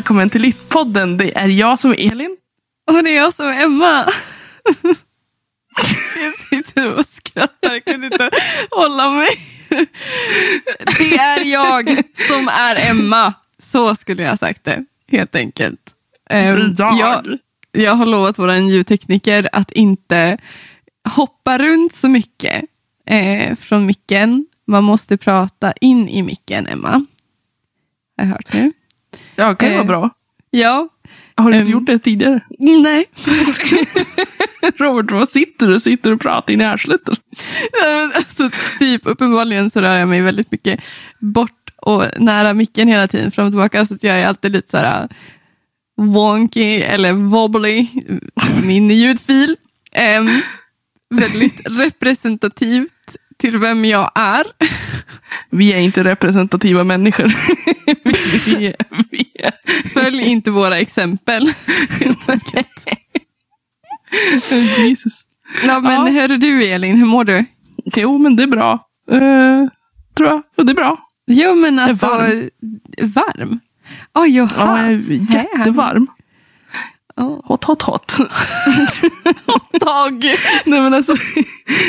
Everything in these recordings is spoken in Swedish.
Välkommen till Littpodden. Det är jag som är Elin. Och det är jag som är Emma. Jag sitter och skrattar, jag kunde inte hålla mig. Det är jag som är Emma. Så skulle jag ha sagt det, helt enkelt. Ehm, Jag, jag har lovat vår ljudtekniker att inte hoppa runt så mycket eh, från micken. Man måste prata in i micken, Emma. Har jag hört nu? Ja, det kan ju vara Eh, bra. Ja. Har du inte ehm. gjort det tidigare? Nej. Robert, vad sitter du? Sitter du och pratar in i arslet? alltså, typ, uppenbarligen så rör jag mig väldigt mycket bort och nära micken hela tiden, fram och tillbaka. Så att jag är alltid lite så här wonky eller wobbly, min ljudfil. Em, väldigt representativt till vem jag är. Vi är inte representativa människor. vi, är, vi. Följ inte våra exempel. Jesus. Ja, men Ja. är du Elin, hur mår du? Jo, men det är bra. Eh, tror jag. Och det är bra. Jo men alltså, varm. varm? Oh, hot. Ja, jag är jättevarm. Oh. Hot, hot, hot. Dag. nej, men alltså,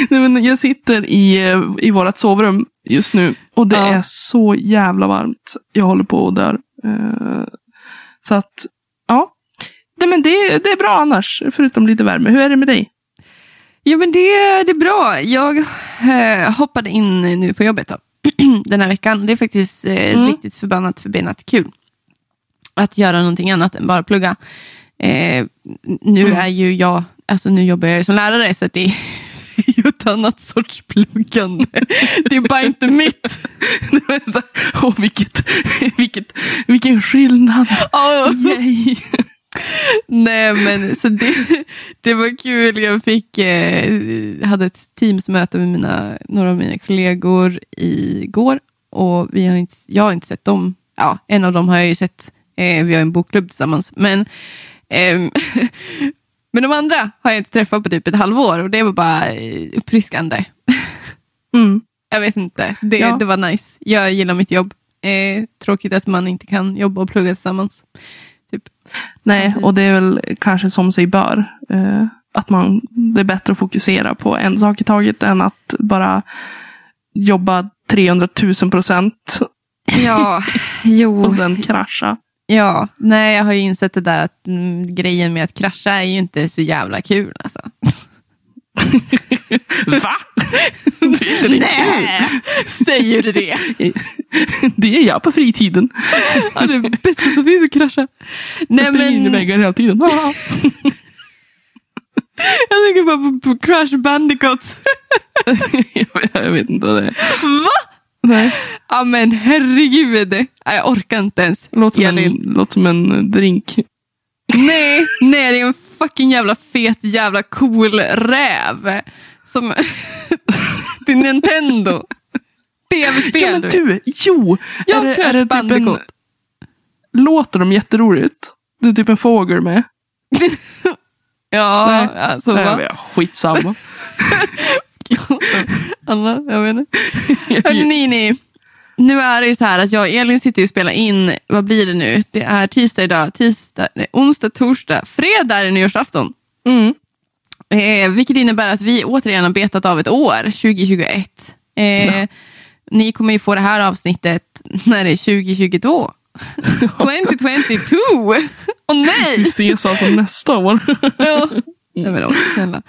nej, men jag sitter i, eh, i vårt sovrum just nu och det Ja. är så jävla varmt. Jag håller på och dör. Eh, så att, ja. Nej, men det, det är bra annars, förutom lite värme. Hur är det med dig? Jo men det, det är bra. Jag eh, hoppade in nu på jobbet då, den här veckan. Det är faktiskt eh, Mm. riktigt förbannat förbannat kul. Att göra någonting annat än bara plugga. Eh, nu Mm. är ju jag, alltså nu jobbar jag som lärare så det är ju ett annat sorts pluggande. Det är bara inte mitt. Åh, vilket, vilket, vilken skillnad. Oh. Yay. Nej men så det, det var kul. Jag fick, eh, hade ett teamsmöte med mina, några av mina kollegor igår. Och vi har inte, jag har inte sett dem. Ja, en av dem har jag ju sett. Eh, vi har en bokklubb tillsammans. Men, ehm, men de andra har jag inte träffat på typ ett halvår. Och det var bara eh, uppfriskande. Mm. Jag vet inte. Det, Ja. det var nice. Jag gillar mitt jobb. Eh, tråkigt att man inte kan jobba och plugga tillsammans. Typ. Nej, och det är väl kanske som sig bör. Eh, att man, det är bättre att fokusera på en sak i taget än att bara jobba 300 000 procent Ja, jo. och sen krascha. Ja, nej jag har ju insett det där att mm, grejen med att krascha är ju inte så jävla kul alltså. Va? Det är inte det kul. säger du det? Det är jag på fritiden. Ja, det är bästa som finns att krascha. Nej Jag springer in i men, väggar hela tiden. Jag tänker bara på, på Crash Bandicoots. jag vet inte vad det är. Va? Nej. Ja men herregud. Nej, jag orkar inte ens. Låter som, en, låter som en drink. Nej, nej det är en fucking jävla fet jävla cool räv. Som till Nintendo. Tv-spel Ja men du jo! Ja, är det, Crash är det typ en, låter de jätteroligt? Det är typ en fågel med. Ja, Nej. alltså Nej, va? men skitsamma. Alla, jag vet inte. Hörni, ni, nu är det ju så här att jag och Elin sitter och spelar in, vad blir det nu? Det är tisdag idag, tisdag, nej, onsdag, torsdag, fredag är det nyårsafton. Mm. Eh, vilket innebär att vi återigen har betat av ett år, 2021. Eh, Ni kommer ju få det här avsnittet när det är 2022. 2022! Åh Vi nej! ses alltså nästa år. Ja. Nej, men, snälla.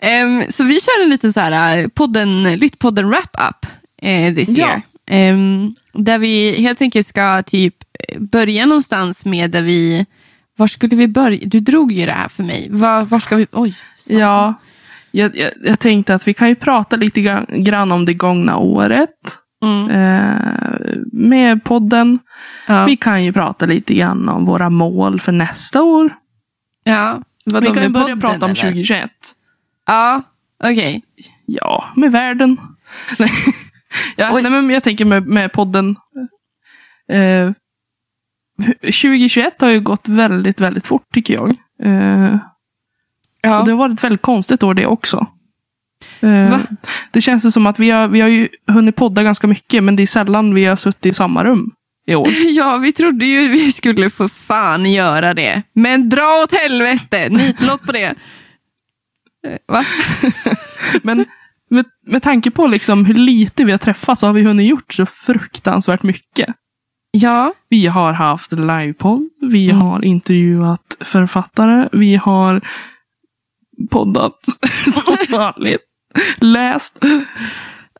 Ehm, så vi kör en liten så här, eh, podden, Littpodden wrap-up eh, this Ja. year. Ehm, där vi helt enkelt ska typ börja någonstans med där vi... Var skulle vi börja? Du drog ju det här för mig. Var, var ska vi... Oj. satan. Ja, jag, jag, jag tänkte att vi kan ju prata lite grann, grann om det gångna året. Mm. Eh, med podden. Ja. Vi kan ju prata lite grann om våra mål för nästa år. ja. Vadå, vi kan ju börja podden, prata om eller? 2021. Ja, okej. Ja, med världen. Ja, Oj. nej men jag tänker med, med podden. Eh, 2021 har ju gått väldigt, väldigt fort tycker jag. Eh, Ja. Och det har varit ett väldigt konstigt år det också. Eh, det känns ju som att vi har, vi har ju hunnit podda ganska mycket, men det är sällan vi har suttit i samma rum. i år. Ja, vi trodde ju vi skulle få fan göra det. Men dra åt helvete! Nitlott på det. Eh, Va? Men med, med tanke på liksom hur lite vi har träffats så har vi hunnit gjort så fruktansvärt mycket. Ja, Vi har haft livepodd, vi har intervjuat författare, vi har poddat som vanligt, läst.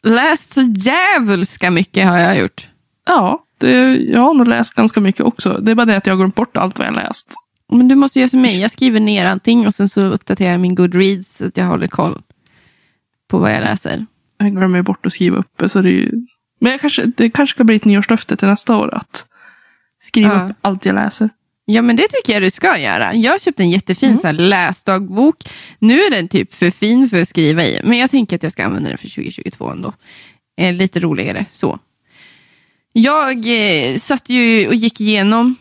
läst så djävulska mycket har jag gjort. Ja, det, jag har nog läst ganska mycket också. Det är bara det att jag har glömt bort allt vad jag läst. Men du måste göra som mig. Jag skriver ner allting och sen så uppdaterar jag min Goodreads så att jag håller koll på vad jag läser. Jag glömmer bort att skriva upp. Så det ju... Men jag kanske, det kanske ska bli ett nyårslöfte till nästa år att skriva Ja. upp allt jag läser. Ja, men det tycker jag du ska göra. Jag har köpt en jättefin Mm. så här, läsdagbok. Nu är den typ för fin för att skriva i, men jag tänker att jag ska använda den för 2022 ändå. Eh, lite roligare så. Jag eh, satt ju och gick igenom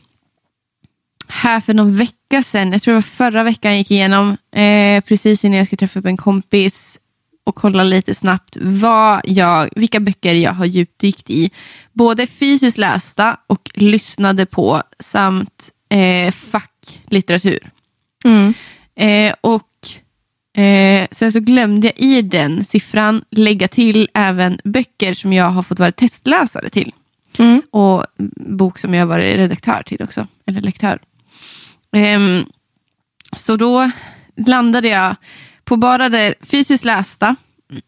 här för någon vecka sedan, jag tror det var förra veckan jag gick igenom, eh, precis innan jag skulle träffa upp en kompis och kolla lite snabbt vad jag, vilka böcker jag har djupdykt i. Både fysiskt lästa och lyssnade på samt eh, facklitteratur. Eh, och eh, sen så glömde jag i den siffran lägga till även böcker som jag har fått vara testläsare till. Mm. Och bok som jag har varit redaktör till också, eller lektör. Ehm, så då landade jag på bara det fysiskt lästa.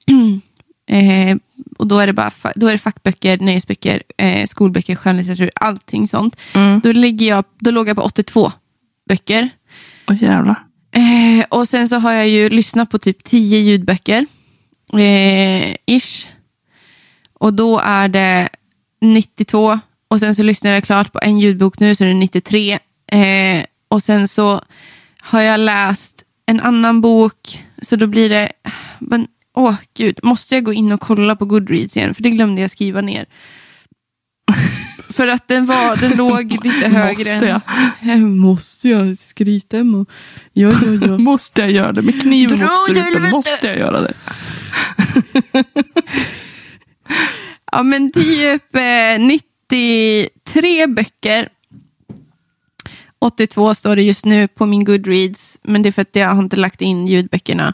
eh, och då är det bara då är det fackböcker, nöjesböcker, eh, skolböcker, skönlitteratur, allting sånt. Mm. Då, ligger jag, då låg jag på 82 böcker. Åh jävlar. Eh, och sen så har jag ju lyssnat på typ 10 ljudböcker. Eh, ish. Och då är det 92. Och sen så lyssnar jag klart på en ljudbok nu så är det 93. Eh, och sen så har jag läst en annan bok. Så då blir det... Men, åh gud, måste jag gå in och kolla på Goodreads igen? För det glömde jag skriva ner. För att den, var, den låg lite högre. Måste jag? Eh, Måste jag skryta? Ja, ja, ja. Måste jag göra det? Med Dra mot strupen måste jag göra det. Ja, men typ eh, 93 böcker. 82 står det just nu på min Goodreads, men det är för att jag har inte lagt in ljudböckerna.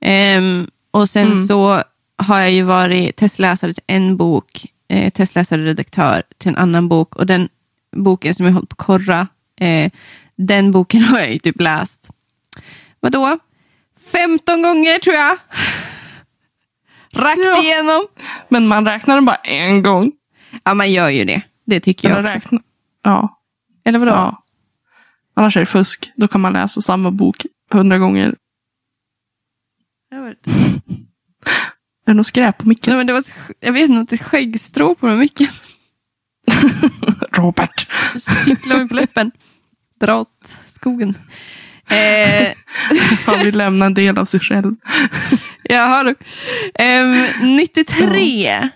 Ehm, och sen Mm. så har jag ju varit testläsare till en bok, eh, testläsare redaktör till en annan bok. Och den boken som jag hållit på korra, eh, den boken har jag ju typ läst. Vadå? 15 gånger tror jag. Rakt Ja. igenom. Men man räknar den bara en gång. Ja, man gör ju det. Det tycker jag Eller, också. räkna... ja. Eller vadå? ja. Annars är det fusk. Då kan man läsa samma bok hundra gånger. Är det något skräp på micken? Nej, men det var, ett jag vet inte, ett skäggstrå på den mycket. Robert. Kittlar mig på läppen. Dra åt skogen. Eh, Han vill lämna en del av sig själv. jaha du. Ehm, 93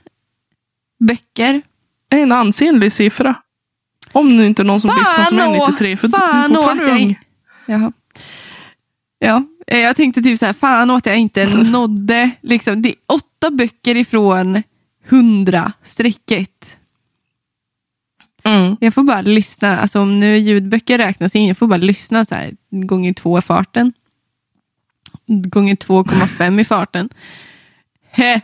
böcker. Det är en ansenlig siffra. Om nu inte någon som Fan lyssnar som är å- 93. För fan du är fortfarande jag ung. Jaha. Ja, eh, jag tänkte typ så här, fan åt jag inte nådde, liksom, det är åtta böcker ifrån 100 strecket. Mm. Jag får bara lyssna, alltså om nu ljudböcker räknas in, jag får bara lyssna så här gånger två i farten. Gånger 2,5 i farten. Hä.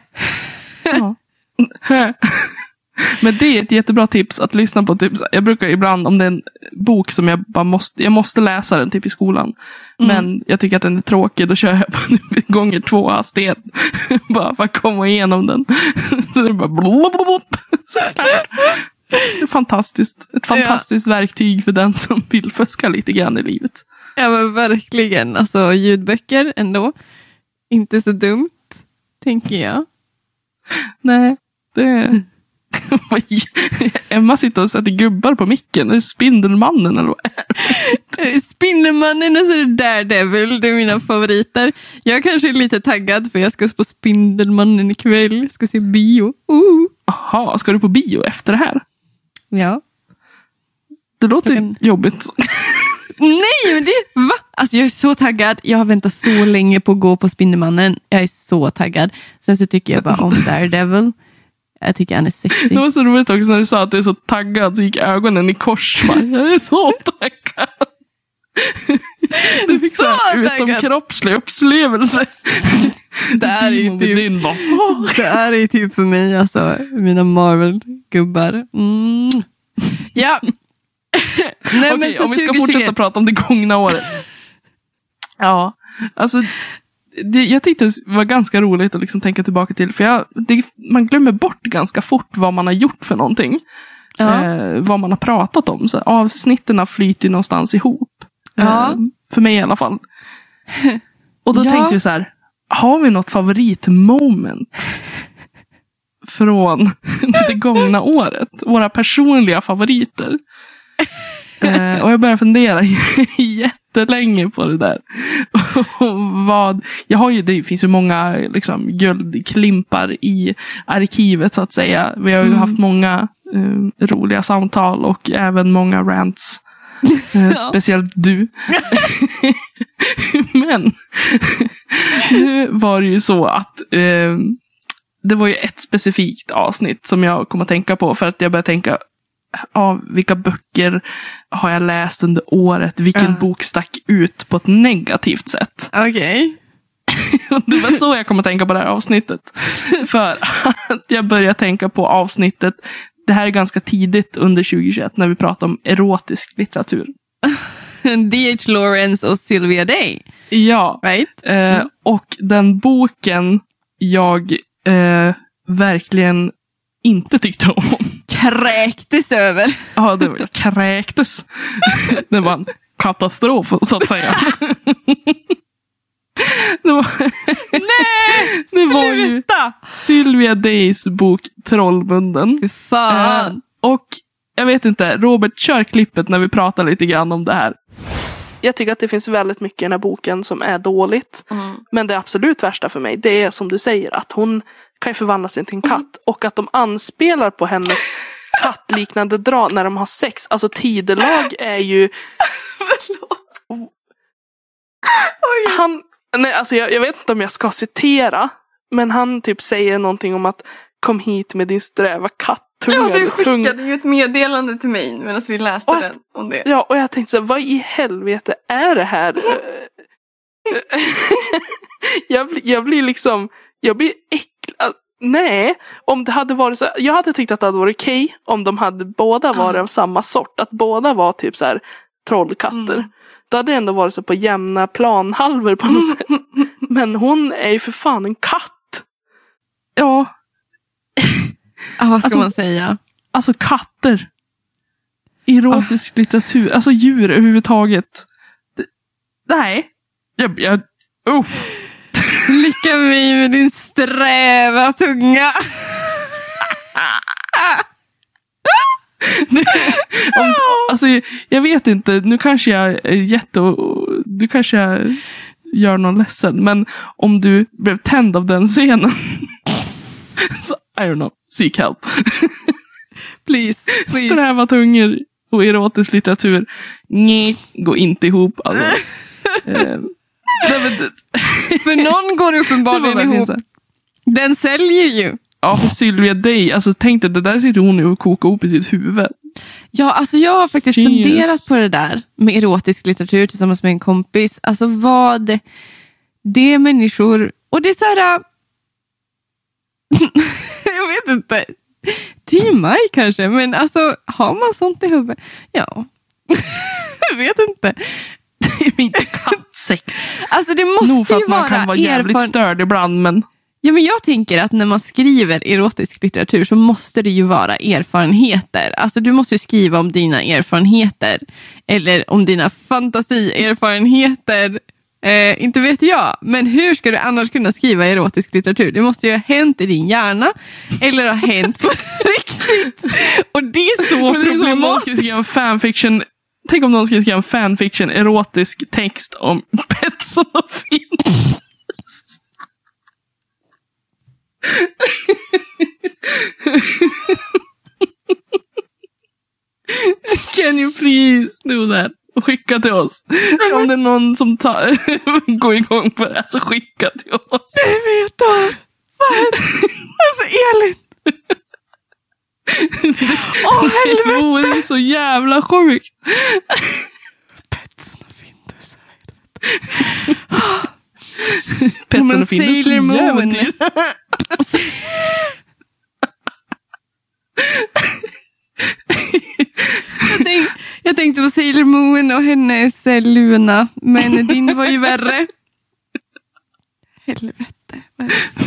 Ja. Men det är ett jättebra tips att lyssna på. Typ, jag brukar ibland, om det är en bok som jag bara måste, jag måste läsa den typ i skolan. Men jag tycker att den är tråkig, då kör jag på gånger två hastighet. bara för att komma igenom den. så det är bara är fantastiskt. Ett fantastiskt verktyg för den som vill fuska lite grann i livet. Ja men verkligen, alltså ljudböcker ändå. Inte så dumt, tänker jag. Nej, det... Emma sitter och sätter gubbar på micken. Är det Spindelmannen eller vad är det? Spindelmannen och så är det Daredevil, det är mina favoriter. Jag kanske är lite taggad för jag ska på Spindelmannen ikväll, ska se bio. Uh. Jaha, ska du på bio efter det här? Ja. Det låter Klockan- jobbigt. Nej, men det, va? Alltså jag är så taggad. Jag har väntat så länge på att gå på Spindelmannen. Jag är så taggad. Sen så tycker jag bara om Daredevil. Jag tycker han är Det sexig. var så roligt också när du sa att du är så taggad så gick ögonen i kors. Bara, Jag är så taggad. Du fick så här utomkroppslig upplevelse. Det här är typ, det här är typ för mig, alltså, mina Marvel-gubbar. Mm. Ja. Nej, Okej, så om vi ska 2021 fortsätta prata om det gångna året. ja, alltså. Det, jag tyckte det var ganska roligt att liksom tänka tillbaka till. För jag, det, man glömmer bort ganska fort vad man har gjort för någonting. Ja. Eh, vad man har pratat om. Så avsnitten flyter någonstans ihop. Ja. Eh, för mig i alla fall. Och då Ja. tänkte jag så här. Har vi något favoritmoment? Från det gångna året. Våra personliga favoriter. Eh, och jag började fundera jättelänge på det där. Och vad, jag har ju, det finns ju många liksom, guldklimpar i arkivet så att säga. Vi har ju Mm. haft många eh, roliga samtal och även många rants. Eh, Ja. Speciellt du. Men nu var det ju så att eh, det var ju ett specifikt avsnitt som jag kom att tänka på för att jag började tänka ja, vilka böcker har jag läst under året? Vilken Ja. bok stack ut på ett negativt sätt? Okej. Och det var så jag kom att tänka på det här avsnittet. För att jag började tänka på avsnittet, det här är ganska tidigt under 2021 när vi pratar om erotisk litteratur. D.H. Lawrence och Sylvia Day. Ja, Right? eh, och den boken jag eh, verkligen inte tyckte om. Kräktes över. Ja, det var, jag kräktes. Det var en katastrof, så att säga. Det var, Nej! det var ju Sluta! Sylvia Days bok Trollbunden. Fy Eh, fan. och jag vet inte, Robert, kör klippet när vi pratar lite grann om det här. Jag tycker att det finns väldigt mycket i den här boken som är dåligt. Men det absolut värsta för mig, det är som du säger, att hon kan ju förvandla sig till en katt. Och att de anspelar på hennes kattliknande drag när de har sex. Alltså tidelag är ju... Han, nej, alltså jag, jag vet inte om jag ska citera. Men han typ säger någonting om att kom hit med din sträva kattunga. Ja, du tung- skickade ju ett meddelande till mig medan vi läste Och den. Om det. Ja, och jag tänkte så här, vad i helvete är det här? jag, jag blir liksom, jag blir äcklad. Nej, om det hade varit så, jag hade tyckt att det hade varit okej om de hade båda varit av samma sort. Att båda var typ så här trollkatter. Mm. Då hade det ändå varit så på jämna planhalvor på något sätt. Men hon är ju för fan en katt. Ja, Ah, vad ska Alltså- man säga? alltså katter. Erotisk litteratur, alltså djur överhuvudtaget. Det, nej. Jag, jag, uff. Lycka mig med din sträva tunga. Om, alltså, jag vet inte, nu kanske jag är jätte... Du kanske jag gör någon ledsen, men om du blev tänd av den scenen. så, I don't know, seek help. Please, please. Sträva tungor och erotisk litteratur. Nej, går inte ihop. Alltså. För någon går uppenbarligen ihop. Den säljer ju. Ja, för Sylvia Day, alltså tänk dig, det där sitter hon nu och kokar ihop i sitt huvud. Ja, alltså jag har faktiskt Jesus. funderat på det där med erotisk litteratur tillsammans med en kompis. Alltså vad det är människor, och det är så här... jag vet inte. Timaj kanske, men alltså har man sånt i huvudet? Ja. jag vet inte. Inte kattsex. Alltså det Nog måste för ju att man kan vara jävligt erfaren- störd ibland, men Ja, men jag tänker att när man skriver erotisk litteratur så måste det ju vara erfarenheter. Alltså du måste ju skriva om dina erfarenheter. Eller om dina fantasierfarenheter. Eh, inte vet jag, men hur ska du annars kunna skriva erotisk litteratur? Det måste ju ha hänt i din hjärna eller ha hänt på riktigt. Och det är så Men det är som om någon skulle problematiskt. skriva en fanfiction. Tänk om någon skulle skriva en fanfiction erotisk text om Betsson och Finn. Can you please do that? Och skicka till oss. Om det är någon som tar, går igång på det här så skicka till oss. Jag vet det. Vad? Alltså Elin. Åh Det helvete! vore ju så jävla sjukt. Petsen och Findus. Petsen Men och Findus Sailor Moon. Jag, tänk, jag tänkte på Sailor Moon och hennes eh, Luna, men din var ju värre. Helvete.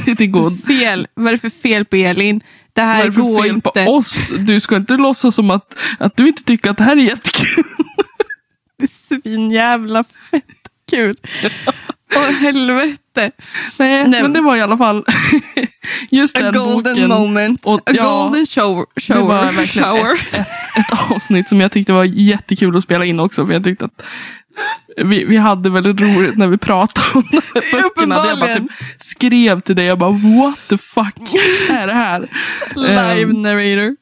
Det Det går fel? Vad är det för fel på Elin? Det här det går fel inte. på oss? Du ska inte låtsas som att, att du inte tycker att det här är jättekul. Det är svinjävla fett kul. Åh helvete. Nej, Nej. men det var i alla fall just A den golden boken. moment. Och- A ja, golden shower. Det var shower. verkligen shower. ett, ett, ett avsnitt som jag tyckte var jättekul att spela in också. För jag tyckte att vi, vi hade väldigt roligt när vi pratade om de här böckerna. Jag bara typ skrev till dig, jag bara what the fuck är det här? Live Ehm, narrator.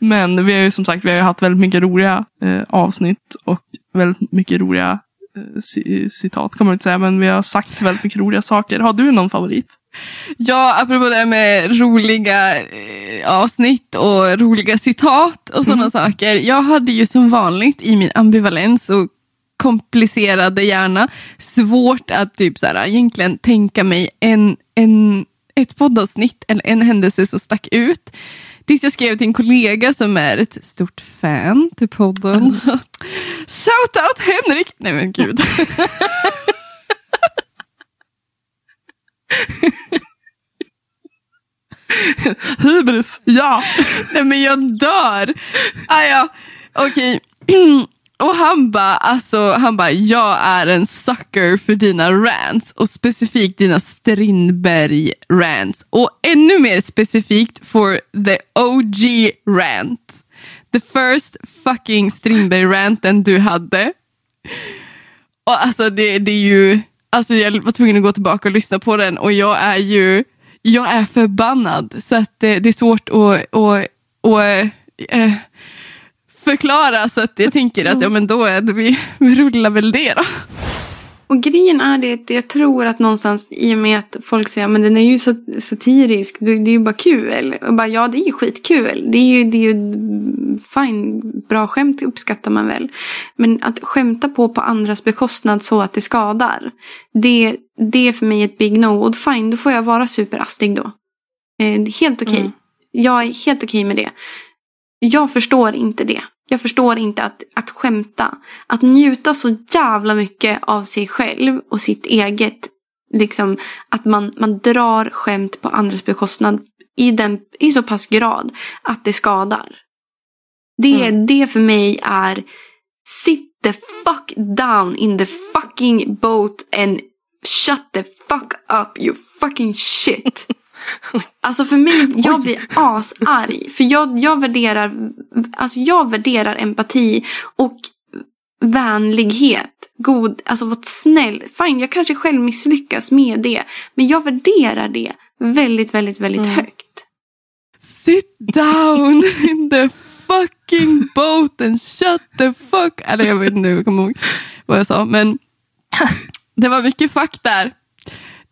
Men vi har ju som sagt vi har haft väldigt mycket roliga eh, avsnitt och väldigt mycket roliga citat kan man inte säga. Men vi har sagt väldigt mycket roliga saker. Har du någon favorit? Ja, apropå det här med roliga eh, avsnitt och roliga citat och sådana saker. Jag hade ju som vanligt i min ambivalens och komplicerade hjärna svårt att typ så här, egentligen tänka mig en, en, ett poddavsnitt eller en händelse som stack ut. Tills jag skrev till en kollega som är ett stort fan till podden. Shout out Henrik! Nej men gud. Hybris, ja! Nej men jag dör. Ah, ja. Okej. Och han bara, alltså, han bara, jag är en sucker för dina rants och specifikt dina Strindberg rants och ännu mer specifikt för the OG rant. The first fucking Strindberg ranten du hade. Och alltså det, det är ju, alltså jag var tvungen att gå tillbaka och lyssna på den och jag är ju, jag är förbannad. Så att det, det är svårt att, att, att eh, förklara så att jag tänker att ja men då är det, vi, vi rullar väl det då. Och grejen är det jag tror att någonstans i och med att folk säger men den är ju så satirisk, det det är ju bara kul. Och bara, ja, det är ju skitkul. Det är ju, det är ju fine, bra skämt uppskattar man väl. Men att skämta på på andras bekostnad så att det skadar. Det, det är för mig ett big no. Och fine, då får jag vara superastig då. Eh, helt okej. Mm. Jag är helt okej med det. Jag förstår inte det. Jag förstår inte att, att skämta. Att njuta så jävla mycket av sig själv och sitt eget. Liksom att man, man drar skämt på andras bekostnad i, den, i så pass grad att det skadar. Det, det för mig är sit the fuck down in the fucking boat and shut the fuck up you fucking shit. Alltså för mig, jag blir asarg. För jag, jag, värderar, alltså jag värderar empati och vänlighet. God, alltså vara snäll. Fine, jag kanske själv misslyckas med det. Men jag värderar det väldigt, väldigt, väldigt högt. Sit down in the fucking boat and shut the fuck... Eller jag vet inte, jag kommer ihåg vad jag sa. Men det var mycket fuck där.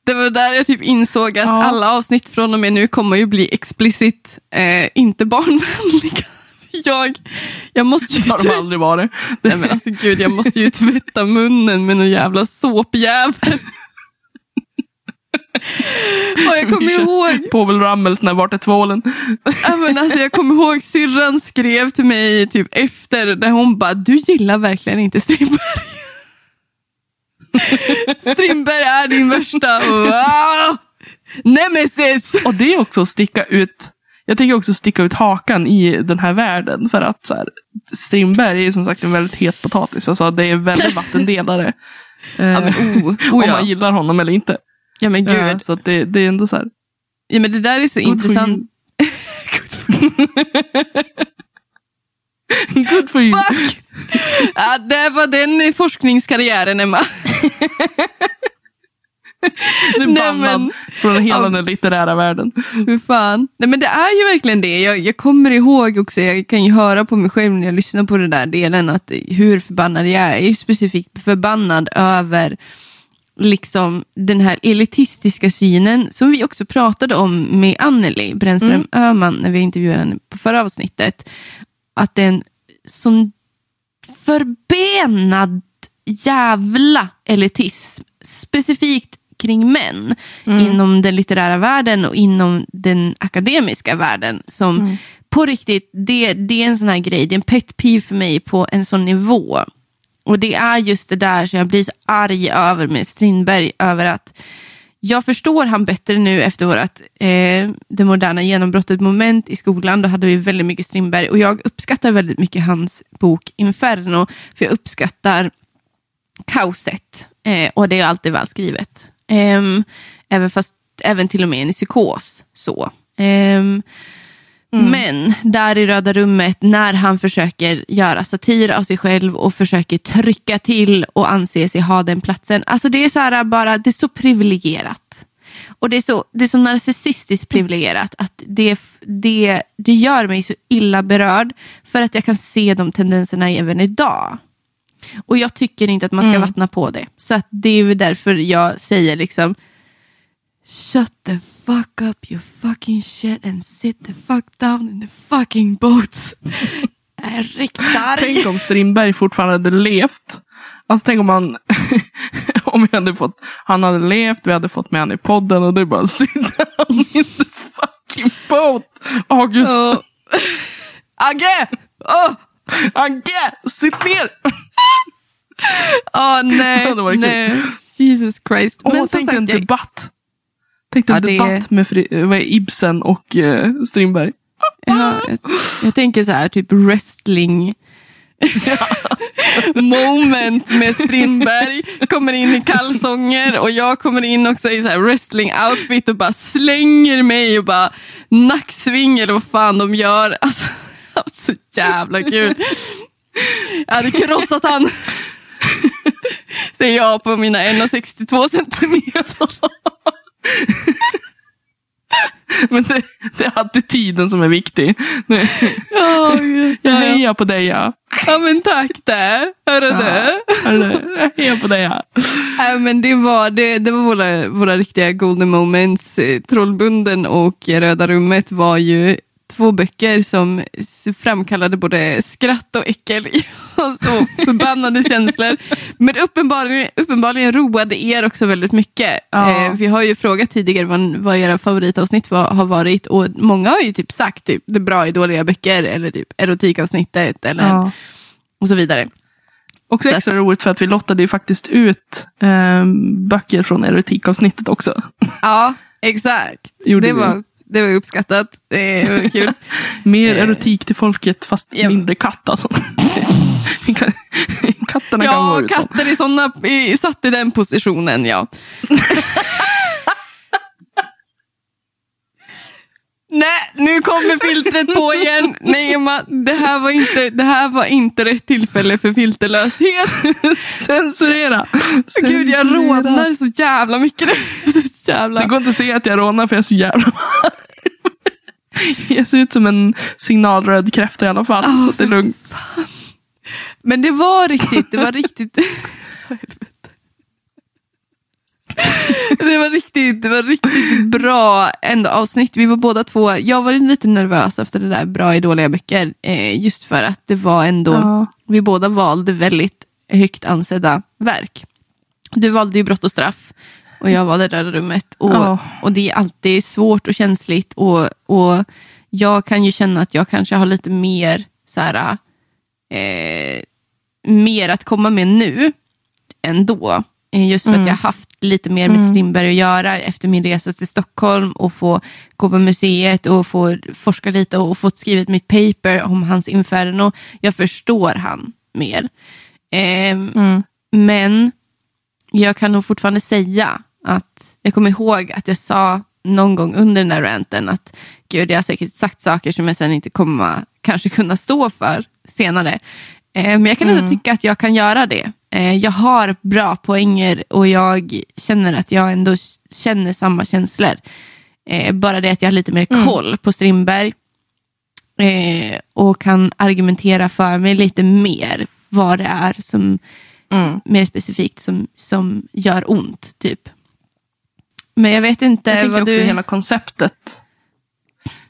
Det var där jag typ insåg att Ja. alla avsnitt från och med nu kommer ju bli explicit eh, inte barnvänliga. Jag, jag måste ju... Har de aldrig varit. Nej, men alltså, gud, jag måste ju tvätta munnen med någon jävla såpjävel. Och jag kommer ihåg Povel Ramel, när vart är tvålen? Ja, men alltså, jag kommer ihåg syrran skrev till mig typ efter där hon bara, du gillar verkligen inte Strindberg. Strindberg är din värsta wow, nemesis. Och det är också att sticka ut jag tänker också sticka ut hakan i den här världen. För att så här, Strindberg är som sagt en väldigt het potatis. Alltså, det är väldigt vattendelare. Eh, Ja, men, oh, om oh, ja. man gillar honom eller inte. ja men gud. Eh, Så det, det är ändå så här. Ja, men det där är så Good for intressant. Good for you. Fuck! Ja, det var den forskningskarriären Emma. Du är Nej, bannad men- från hela Ja. den litterära världen. Hur fan. Nej men det är ju verkligen det. Jag, jag kommer ihåg också, jag kan ju höra på mig själv när jag lyssnar på den där delen, att hur förbannad jag är. Jag är specifikt förbannad över liksom den här elitistiska synen som vi också pratade om med Anneli Brännström mm. Öhman när vi intervjuade henne på förra avsnittet. Att det är en sån förbenad jävla elitism, specifikt kring män mm. inom den litterära världen och inom den akademiska världen som mm. på riktigt, det, det är en sån här grej, det är en pet peeve för mig på en sån nivå. Och det är just det där som jag blir så arg över med Strindberg, över att jag förstår han bättre nu efter vårt eh, det moderna genombrottet moment i skolan. Då hade vi väldigt mycket Strindberg och jag uppskattar väldigt mycket hans bok Inferno. För jag uppskattar kaoset eh, och det är alltid välskrivet. Eh, även, fast, även till och med i psykos. Så. Eh, Mm. Men där i Röda rummet, när han försöker göra satir av sig själv och försöker trycka till och anse sig ha den platsen. Alltså det är så här bara, det är så privilegierat. Och det är så, det är så narcissistiskt privilegierat att det, det, det gör mig så illa berörd för att jag kan se de tendenserna även idag. Och jag tycker inte att man ska mm. vattna på det. Så att det är därför jag säger liksom Shut the fuck up you fucking shit and sit the fuck down in the fucking boat. Jag är riktigt arg. Tänk om Strindberg fortfarande hade levt. Alltså tänk om han, om vi hade fått, han hade levt, vi hade fått med honom i podden och du bara sit down in the fucking boat. August. Oh. Agge! Oh. Agge, sitt ner! Åh oh, nej, nej. Jesus Christ. Men oh, tänk en debatt. Tänk dig ja, en debatt det... med Fri, vad är, Ibsen och uh, Strindberg. Ja, jag, jag, tänker så här, typ wrestling. moment med Strindberg. Kommer in i kalsonger och jag kommer in också i så här wrestling outfit och bara slänger mig och bara nacksving eller vad fan de gör. Alltså, så jävla kul. Jag hade krossat han. Säger jag på mina 1,62 centimeter. Men det, det, är attityden som är viktig. Oh, jag hejar på dig ja. Ja men tack det. Hörru du. Jag hejar på dig ja. ja men det var, det, det var våra, våra riktiga golden moments. Trollbunden och Röda rummet var ju två böcker som framkallade både skratt och äckel och så förbannade känslor. Men uppenbarligen, uppenbarligen roade er också väldigt mycket. Ja. Eh, vi har ju frågat tidigare vad, vad era favoritavsnitt var, har varit och många har ju typ sagt typ, det bra i dåliga böcker eller typ erotikavsnittet eller ja. och så vidare. Också så extra roligt för att vi lottade ju faktiskt ut eh, böcker från erotikavsnittet också. Ja, exakt. Gjorde det vi. var det var uppskattat. Det var kul. Mer eh. erotik till folket fast ja. mindre katt alltså. Katterna ja, kan gå ut. Ja, katter i såna, i, satt i den positionen ja. Nej, nu kommer filtret på igen. Nej Emma, det här var inte, det här var inte rätt tillfälle för filterlöshet. Censurera. Censurera. Gud, jag rådnar så jävla mycket. Jävla. Det går inte att se att jag rådnar för jag är så jävla Jag ser ut som en signalröd kräfta i alla fall, oh, så det är lugnt. Men det var riktigt, det var riktigt. det var riktigt, det var riktigt bra ändå avsnitt. Vi var båda två, jag var lite nervös efter det där bra i dåliga böcker. Eh, just för att det var ändå, ja. vi båda valde väldigt högt ansedda verk. Du valde ju Brott och straff och jag valde Röda rummet. Och, ja. och det är alltid svårt och känsligt och, och jag kan ju känna att jag kanske har lite mer så här, eh, mer att komma med nu än då. Eh, just för mm. att jag haft lite mer med mm. Strindberg att göra efter min resa till Stockholm och få gå på museet och få forska lite och fått skrivit mitt paper om hans Inferno. Jag förstår han mer. Eh, mm. Men jag kan nog fortfarande säga att jag kommer ihåg att jag sa någon gång under den där ranten att gud, jag har säkert sagt saker som jag sen inte kommer kanske kunna stå för senare. Eh, men jag kan ändå mm. tycka att jag kan göra det. Eh, jag har bra poänger och jag känner att jag ändå känner samma känslor. Eh, bara det att jag har lite mer mm. koll mm. på Strindberg och kan argumentera för mig lite mer vad det är som Mm. mer specifikt som, som gör ont. typ. Men jag vet inte Jag vad du... hela konceptet.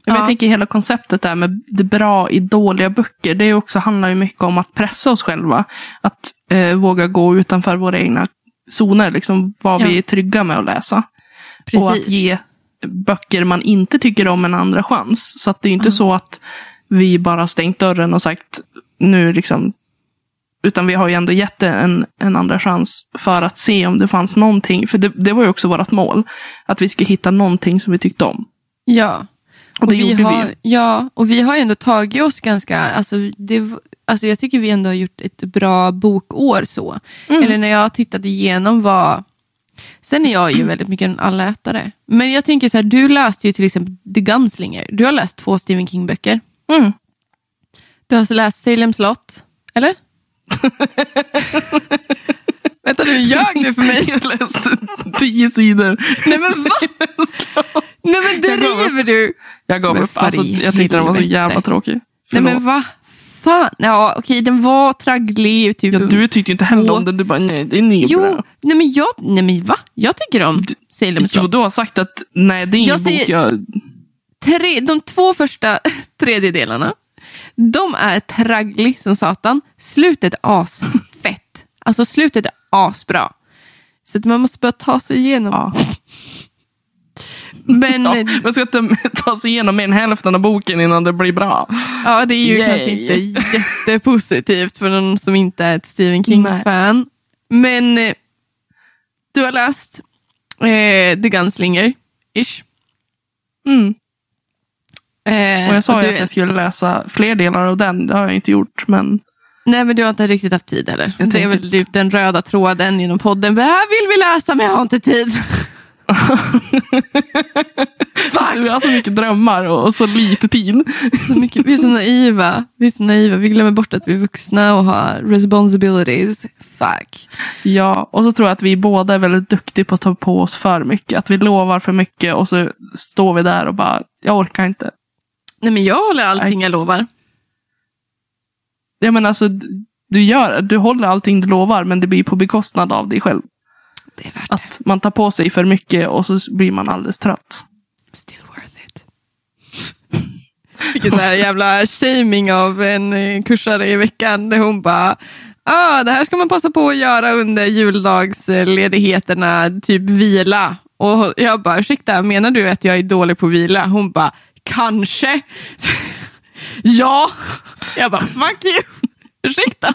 Ja. jag tänker hela konceptet där med det bra i dåliga böcker. Det också, handlar ju mycket om att pressa oss själva. Att eh, våga gå utanför våra egna zoner. Liksom vad vi Ja. är trygga med att läsa. Precis. Och att ge böcker man inte tycker om en andra chans. Så att det är inte Ja. så att vi bara stängt dörren och sagt nu liksom. Utan vi har ju ändå gett det en, en andra chans för att se om det fanns någonting. För det, det var ju också vårt mål. Att vi skulle hitta någonting som vi tyckte om. Ja. Och det vi gjorde vi har, ju. Ja, och vi har ju ändå tagit oss ganska... Alltså, det, alltså jag tycker vi ändå har gjort ett bra bokår så. Mm. Eller när jag tittade igenom vad... Sen är jag ju väldigt mycket en allätare. Men jag tänker så här, du läste ju till exempel The Gunslinger. Du har läst två Stephen King-böcker. Mm. Du har läst Salem slott, eller? Vänta, du ljög nu för mig. Jag läste tio sidor. Nej men va? Nej men driver du? Jag gav upp. Alltså, jag tyckte den var så jävla tråkig. Nej Förlåt. men va? Fan. Ja okej, den var tragglig. Typ. Ja, du tyckte inte heller om den. Du bara, nej, det är inget Jo, bra. nej men jag, nej men va? Jag tycker om Salem Jo, slott. du har sagt att nej, det är ingen Jag bok jag... Tre, de två första tredjedelarna, de är tragglig som satan. Slutet är asfett. Alltså slutet är asbra. Så att man måste bara ta sig igenom. Ja. Men Ja, ja. man ska inte ta sig igenom mer än hälften av boken innan det blir bra. det är ju Yay. kanske inte jättepositivt för någon som inte är ett Stephen King-fan. Men eh, du har läst eh, The Gunslinger, ish. Mm. Eh, Och jag sa och ju du, att jag skulle läsa fler delar av den. Det har jag inte gjort. Men Nej, men du har inte riktigt haft tid heller. Jag Det är väl typ den röda tråden inom podden. Det här vill vi läsa, men jag har inte tid. du har så mycket drömmar och så lite tid. Så mycket, vi är så naiva. Vi är så naiva. Vi glömmer bort att vi är vuxna och har responsibilities. Fuck. Ja, och så tror jag att vi båda är väldigt duktiga på att ta på oss för mycket. Att vi lovar för mycket och så står vi där och bara, jag orkar inte. Nej, men jag håller allting jag lovar. Jag menar alltså, du, gör, du håller allting du lovar men det blir på bekostnad av dig själv. Det är värt det. Att man tar på sig för mycket och så blir man alldeles trött. Still worth it. Fick en sån här jävla shaming av en eh, kursare i veckan där hon bara ah, det här ska man passa på att göra under juldagsledigheterna, typ vila. Och jag bara, ursäkta, menar du att jag är dålig på att vila? Hon bara, kanske. ja. Jag bara, fuck you. Ursäkta.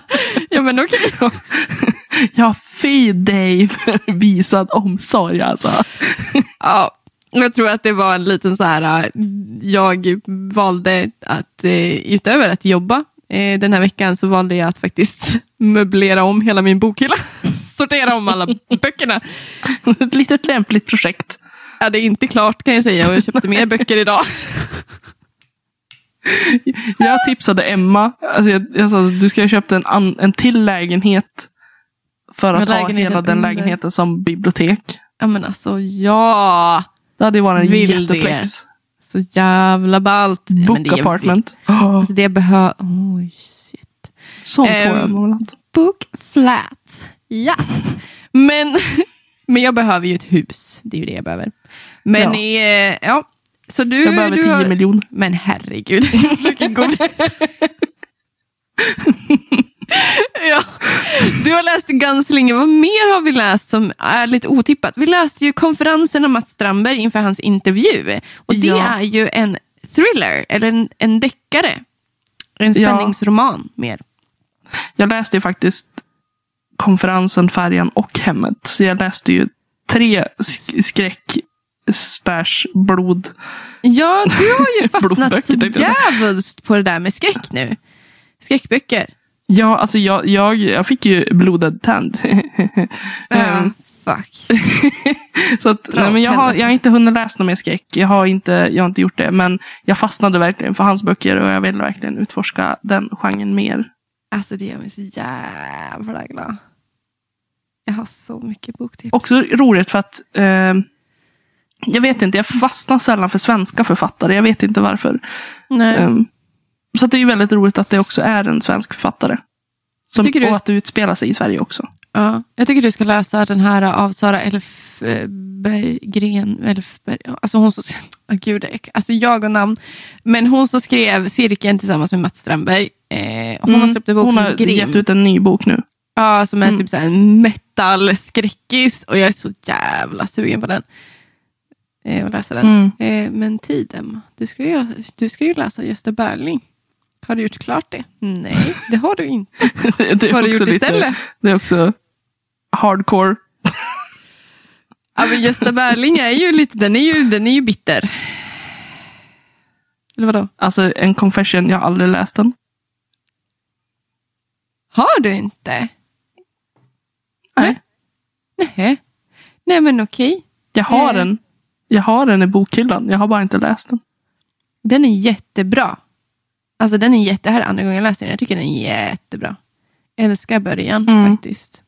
Ja men okej. Jag fy dig för visad omsorg alltså. Ja, jag tror att det var en liten så här, äh, jag valde att eh, utöver att jobba eh, den här veckan så valde jag att faktiskt möblera om hela min bokhylla. Sortera om alla böckerna. Ett litet lämpligt projekt. Ja, det är inte klart kan jag säga och jag köpte mer böcker idag. Jag tipsade Emma, alltså jag, jag sa du ska köpa en, an, en till lägenhet för att ha hela den under. lägenheten som bibliotek. Ja men alltså ja, Det hade ju varit en Vill det. jätteflex. så jävla ballt. Ja, Book det är- apartment. Oh, Alltså det behöver, oj shit. sånt målat. Book flat. Yes. Men, men jag behöver ju ett hus. Det är ju det jag behöver. Men Ja. ja, eh, ja. Så du, Jag behöver du 10 har, miljoner. Men herregud. Ja. Du har läst Gunslinger. Vad mer har vi läst som är lite otippat? Vi läste ju konferensen av Mats Strandberg inför hans intervju. Och det Ja. är ju en thriller, eller en, en deckare. En Ja. spänningsroman mer. Jag läste ju faktiskt konferensen, färjan och hemmet. Så jag läste ju tre sk- skräck slash blod. Ja, du har ju fastnat så djävulskt på det där med skräck nu. Skräckböcker. Ja, alltså jag, jag, jag fick ju blodad tand. Ehm, fuck. Så att, nej, men jag, har, jag har inte hunnit läsa någon mer skräck. Jag har, inte, jag har inte gjort det. Men jag fastnade verkligen för hans böcker och jag vill verkligen utforska den genren mer. Alltså det gör mig så jävla glad. Jag har så mycket boktips. Också roligt för att eh, jag vet inte, jag fastnar sällan för svenska författare. Jag vet inte varför. Ehm, så det är ju väldigt roligt att det också är en svensk författare. Som, Tycker du- Och att det utspelar sig i Sverige också. Ja, jag tycker du ska läsa den här av Sara Elfberggren. Elfberg, alltså hon som, oh gud, alltså jag och namn. Men hon som skrev Cirkeln tillsammans med Mats Strandberg. Eh, hon har släppt en bok Hon har Grim. gett ut en ny bok nu. Ja, som är Mm. typ så här en metal-skräckis. Och jag är så jävla sugen på den. Eh, och läsa den. Mm. Eh, men tiden, du ska, ju, du ska ju läsa Gösta Berling. Har du gjort klart det? Nej, det har du inte. Vad har du gjort lite- istället? Det är också hardcore. Ja, men Gösta Berling är ju lite, den är ju, den är ju bitter. Eller vadå? Alltså en confession, jag har aldrig läst den. Har du inte? Nej. Nej. Nej men okej. Jag har Eh. den. Jag har den i bokhyllan. Jag har bara inte läst den. Den är jättebra. Alltså den är jätte, här är andra gången jag läser den. Jag tycker den är jättebra. Jag älskar början Mm. faktiskt.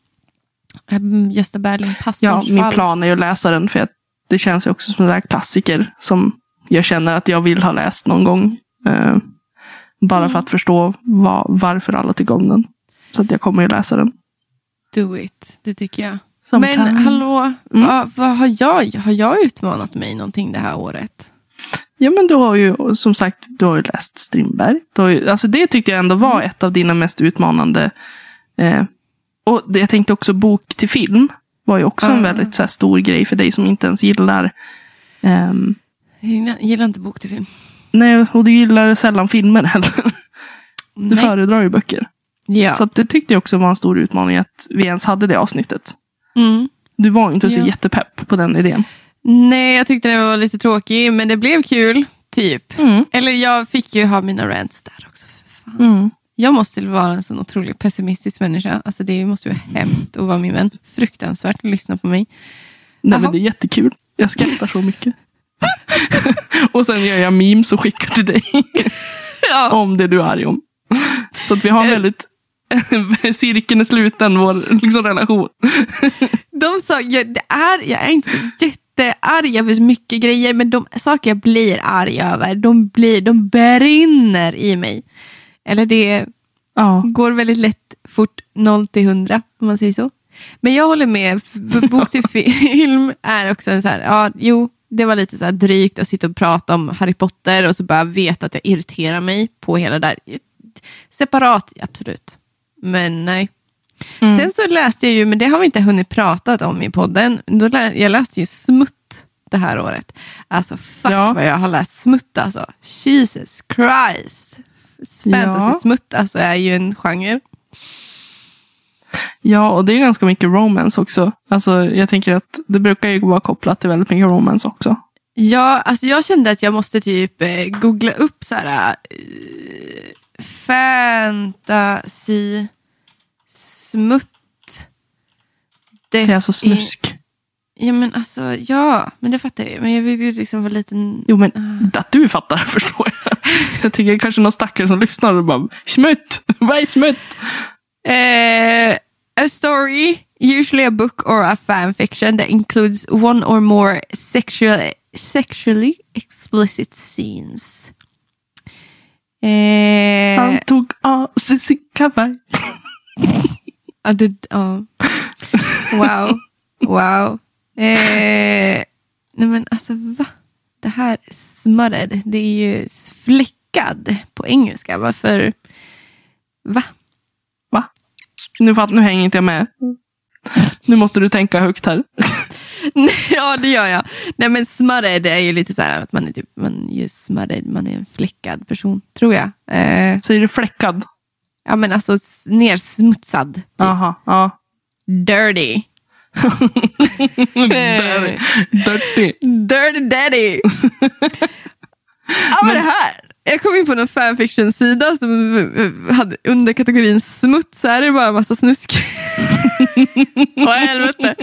Mm, Gösta Berling, Ja, min fall. plan är att läsa den för att det känns också som en där klassiker som jag känner att jag vill ha läst någon gång. Eh, bara Mm. för att förstå vad, varför alla tycker om den. Så att jag kommer ju läsa den. Do it, det tycker jag. Sometime. Men hallå, Mm. vad, vad har, jag, har jag utmanat mig någonting det här året? Ja, men du har ju som sagt du har ju läst Strindberg. Du har ju, alltså det tyckte jag ändå var ett av dina mest utmanande. Eh, och det, jag tänkte också bok till film var ju också en Ah. väldigt så här, stor grej för dig som inte ens gillar ehm, Jag gillar, inte bok till film. Nej, och du gillar sällan filmer heller. Du Nej. föredrar ju böcker. Ja. Så det tyckte jag också var en stor utmaning att vi ens hade det avsnittet. Mm. Du var inte så Ja. jättepepp på den idén. Nej, jag tyckte den var lite tråkig, men det blev kul. Typ. Mm. Eller jag fick ju ha mina rants där också. För fan. Mm. Jag måste vara en sån otroligt pessimistisk människa. Alltså det måste ju vara hemskt att vara min vän. Fruktansvärt att lyssna på mig. Nej, men det är jättekul. Jag skrattar så mycket. och sen gör jag memes och skickar till dig. Ja. om det du är arg om. Så att vi har en Eh. väldigt... Cirkeln är sluten, vår liksom, relation. De sa, jag, det är, jag är inte så jättearg över så mycket grejer, men de saker jag blir arg över, de, blir, de brinner i mig. Eller det Ja. går väldigt lätt fort 0 till 100, om man säger så. Men jag håller med, bok till film är också en så här, ja, jo, det var lite så här drygt att sitta och prata om Harry Potter och så bara veta att jag irriterar mig på hela det där. Separat, absolut. Men nej. Mm. Sen så läste jag ju, men det har vi inte hunnit prata om i podden. Jag läste ju Smutt det här året. Alltså fuck Ja. vad jag har läst Smutt alltså. Jesus Christ. Fantasy-smutt alltså är ju en genre. ja, och det är ganska mycket romance också. Alltså, jag tänker att det brukar ju vara kopplat till väldigt mycket romance också. Ja, alltså jag kände att jag måste typ eh, googla upp så här eh, fantasy smutt. Det är alltså snusk. Ja men alltså, ja, men det fattar jag ju. Men jag vill ju liksom vara liten... Jo, men att du fattar förstår jag. Jag tänker det är kanske någon stackare som lyssnar och bara Smutt! Vad är smutt? Eh, a story, usually a book or a fan fiction that includes one or more sexual, sexually explicit scenes. Eh, Han tog av sig sin kavaj. ja, det, ja. Wow. Wow. Eh, nej men alltså va? Det här smutted, det är ju fläckad på engelska. Varför? Va? Va? Nu, fatt, nu hänger inte jag med. Nu måste du tänka högt här. Nej, ja, det gör jag. Nej, men smutted är ju lite så här att man är, typ, man är smutted, man är en fläckad person, tror jag. Eh, Säger du fläckad? ja, men alltså nersmutsad. Typ. Aha, ja. Dirty. Dirty. Dirty. Dirty daddy. ja, men det här. Jag kom in på någon fanfiction-sida som hade under kategorin smuts, så här är det bara en massa snusk. Vad i helvete.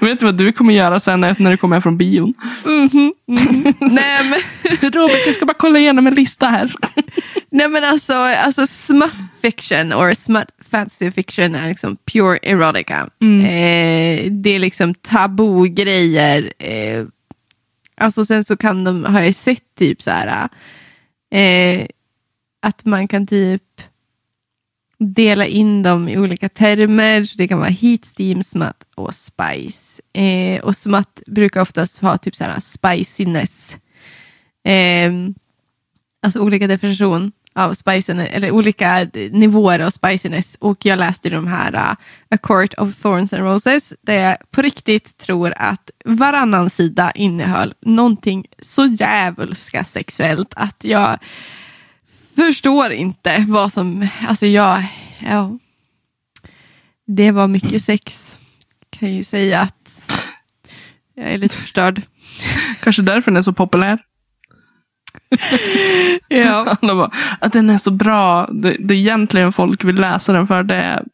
Vet du vad du kommer göra sen när du kommer hem från bion? Mhm. Nej, men... Robert, jag ska bara kolla igenom en lista här. Nej men alltså, alltså smut fiction or smut fantasy fiction är liksom pure erotica. Eh, det är liksom tabugrejer. Eh, alltså sen så kan de, har jag sett typ så här eh, att man kan typ dela in dem i olika termer. Det kan vara heat, steam, smut och spice. Eh, och smut brukar oftast ha typ så här spiciness. Eh, alltså olika definition av spiciness, eller olika eh, nivåer av spiciness. Och jag läste de här uh, A Court of Thorns and Roses, där jag på riktigt tror att varannan sida innehöll någonting så djävulska sexuellt att jag förstår inte vad som, alltså jag, ja. Det var mycket sex, kan jag ju säga att jag är lite förstörd. Kanske därför den är så populär ja. Alla bara, att den är så bra. Det, det egentligen folk vill läsa den för det är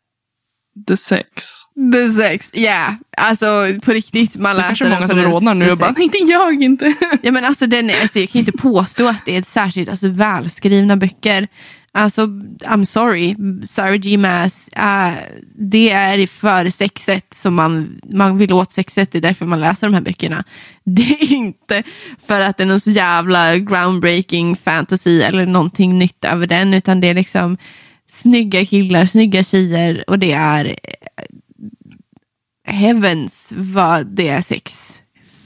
the sex. The sex, ja. Yeah. Alltså på riktigt, man läser kanske många som rådnar nu och bara, inte jag inte. ja, men alltså, den är, alltså, jag kan inte påstå att det är särskilt alltså, välskrivna böcker. Alltså, I'm sorry, Sarah G. Maas, uh, det är för sexet som man, man vill åt sexet, det är därför man läser de här böckerna. Det är inte för att det är någon så jävla groundbreaking fantasy eller någonting nytt över den, utan det är liksom snygga killar, snygga tjejer och det är eh, heavens vad det är sex.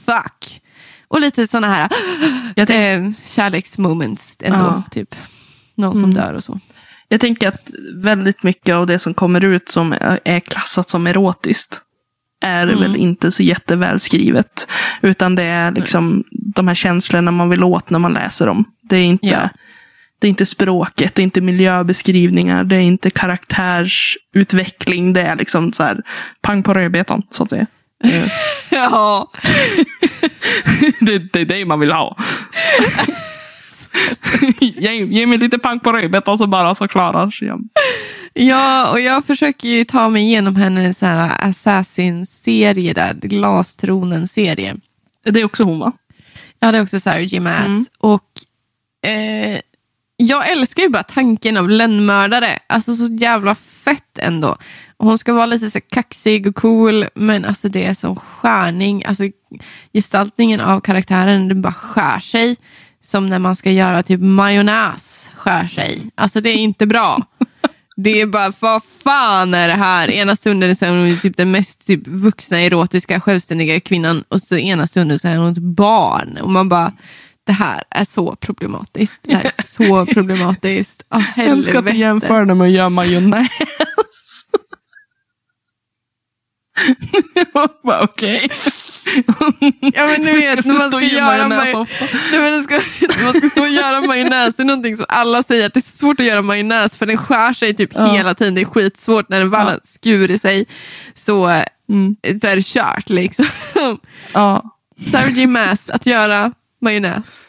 Fuck. Och lite sådana här äh, kärleksmoments ändå. Ja. Typ. Någon som mm. dör och så. Jag tänker att väldigt mycket av det som kommer ut som är klassat som erotiskt är mm. väl inte så jättevälskrivet. Utan det är liksom de här känslorna man vill åt när man läser dem. Det är inte, ja. det är inte språket, det är inte miljöbeskrivningar, det är inte karaktärsutveckling. Det är liksom så här pang på rödbetan, så att säga. ja. det, det är det man vill ha. ge, ge mig lite pang på rödbetan så bara så klarar sig jag. Ja, och jag försöker ju ta mig igenom hennes Assassin-serie där, Glastronen-serie. Det är också hon va? Ja, det är också Sarah J. Maas. Mm. Och eh, jag älskar ju bara tanken av lönnmördare. Alltså så jävla fett ändå. Hon ska vara lite så kaxig och cool, men alltså det är som skärning. Alltså gestaltningen av karaktären, den bara skär sig. Som när man ska göra typ majonnäs skär sig. Alltså det är inte bra. Det är bara, vad fan är det här? Ena stunden så är hon typ den mest typ, vuxna, erotiska, självständiga kvinnan och så ena stunden så är hon ett barn. Och man bara, det här är så problematiskt. Det här är så problematiskt. Oh, jag älskar att du jämför det med att göra majonnäs. Okej. Ja du vet när man ska göra majonnäs. Nej, man, ska, man ska stå och göra majonnäs. Det är någonting som alla säger att det är svårt att göra majonnäs för den skär sig typ ja. hela tiden. Det är skitsvårt när den väl har skurit sig. Så mm. det är kört liksom. Ja. Sarah J. Maas att göra majonnäs.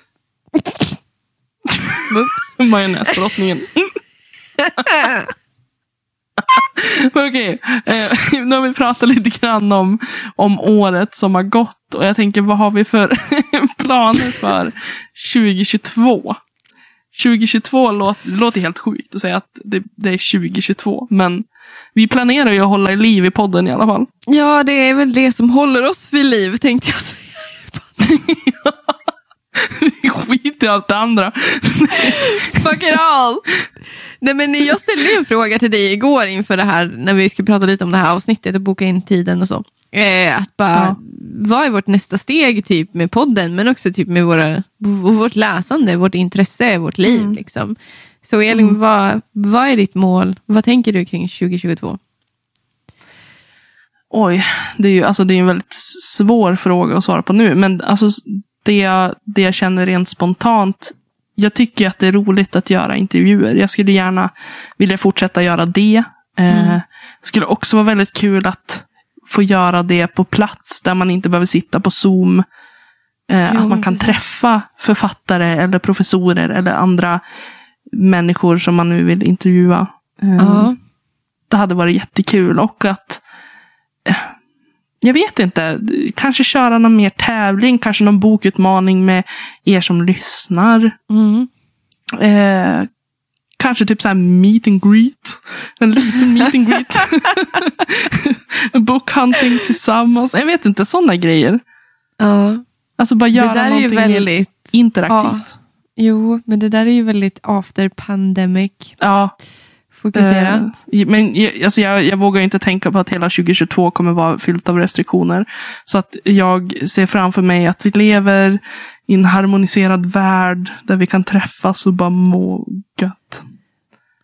Oops. Majonnäsdrottningen. Okej, eh, nu har vi pratat lite grann om, om året som har gått och jag tänker vad har vi för planer för 2022? 2022 låter, låter helt sjukt att säga att det, det, är 2022, men vi planerar ju att hålla liv i podden i alla fall. Ja, det är väl det som håller oss vid liv tänkte jag säga. Skit i allt det andra. Fuck it all! Nej, men jag ställde en fråga till dig igår inför det här, när vi skulle prata lite om det här avsnittet och boka in tiden och så. Eh, att bara, ja. vad är vårt nästa steg typ med podden, men också typ med våra, vårt läsande, vårt intresse, vårt liv. Mm. Liksom. Så Elin, mm. vad, vad är ditt mål? Vad tänker du kring 2022? Oj, det är ju alltså, det är en väldigt svår fråga att svara på nu. Men alltså, det, jag, det jag känner rent spontant jag tycker att det är roligt att göra intervjuer. Jag skulle gärna vilja fortsätta göra det. Eh, mm. skulle också vara väldigt kul att få göra det på plats där man inte behöver sitta på Zoom. Eh, jo, att man kan precis. träffa författare eller professorer eller andra människor som man nu vill intervjua. Eh, ja. Det hade varit jättekul och att jag vet inte, kanske köra någon mer tävling, kanske någon bokutmaning med er som lyssnar. Mm. Eh, kanske typ så här meet and greet. En liten meet and greet. Bookhunting tillsammans. Jag vet inte, sådana grejer. Ja. Alltså bara göra det där någonting är ju väldigt, interaktivt. Ja. Jo, men det där är ju väldigt after pandemic. Ja. Fokuserat. Eh, men jag- alltså jag, jag vågar inte tänka på att hela 2022 kommer vara fyllt av restriktioner. Så att jag ser framför mig att vi lever i en harmoniserad värld där vi kan träffas och bara må gött.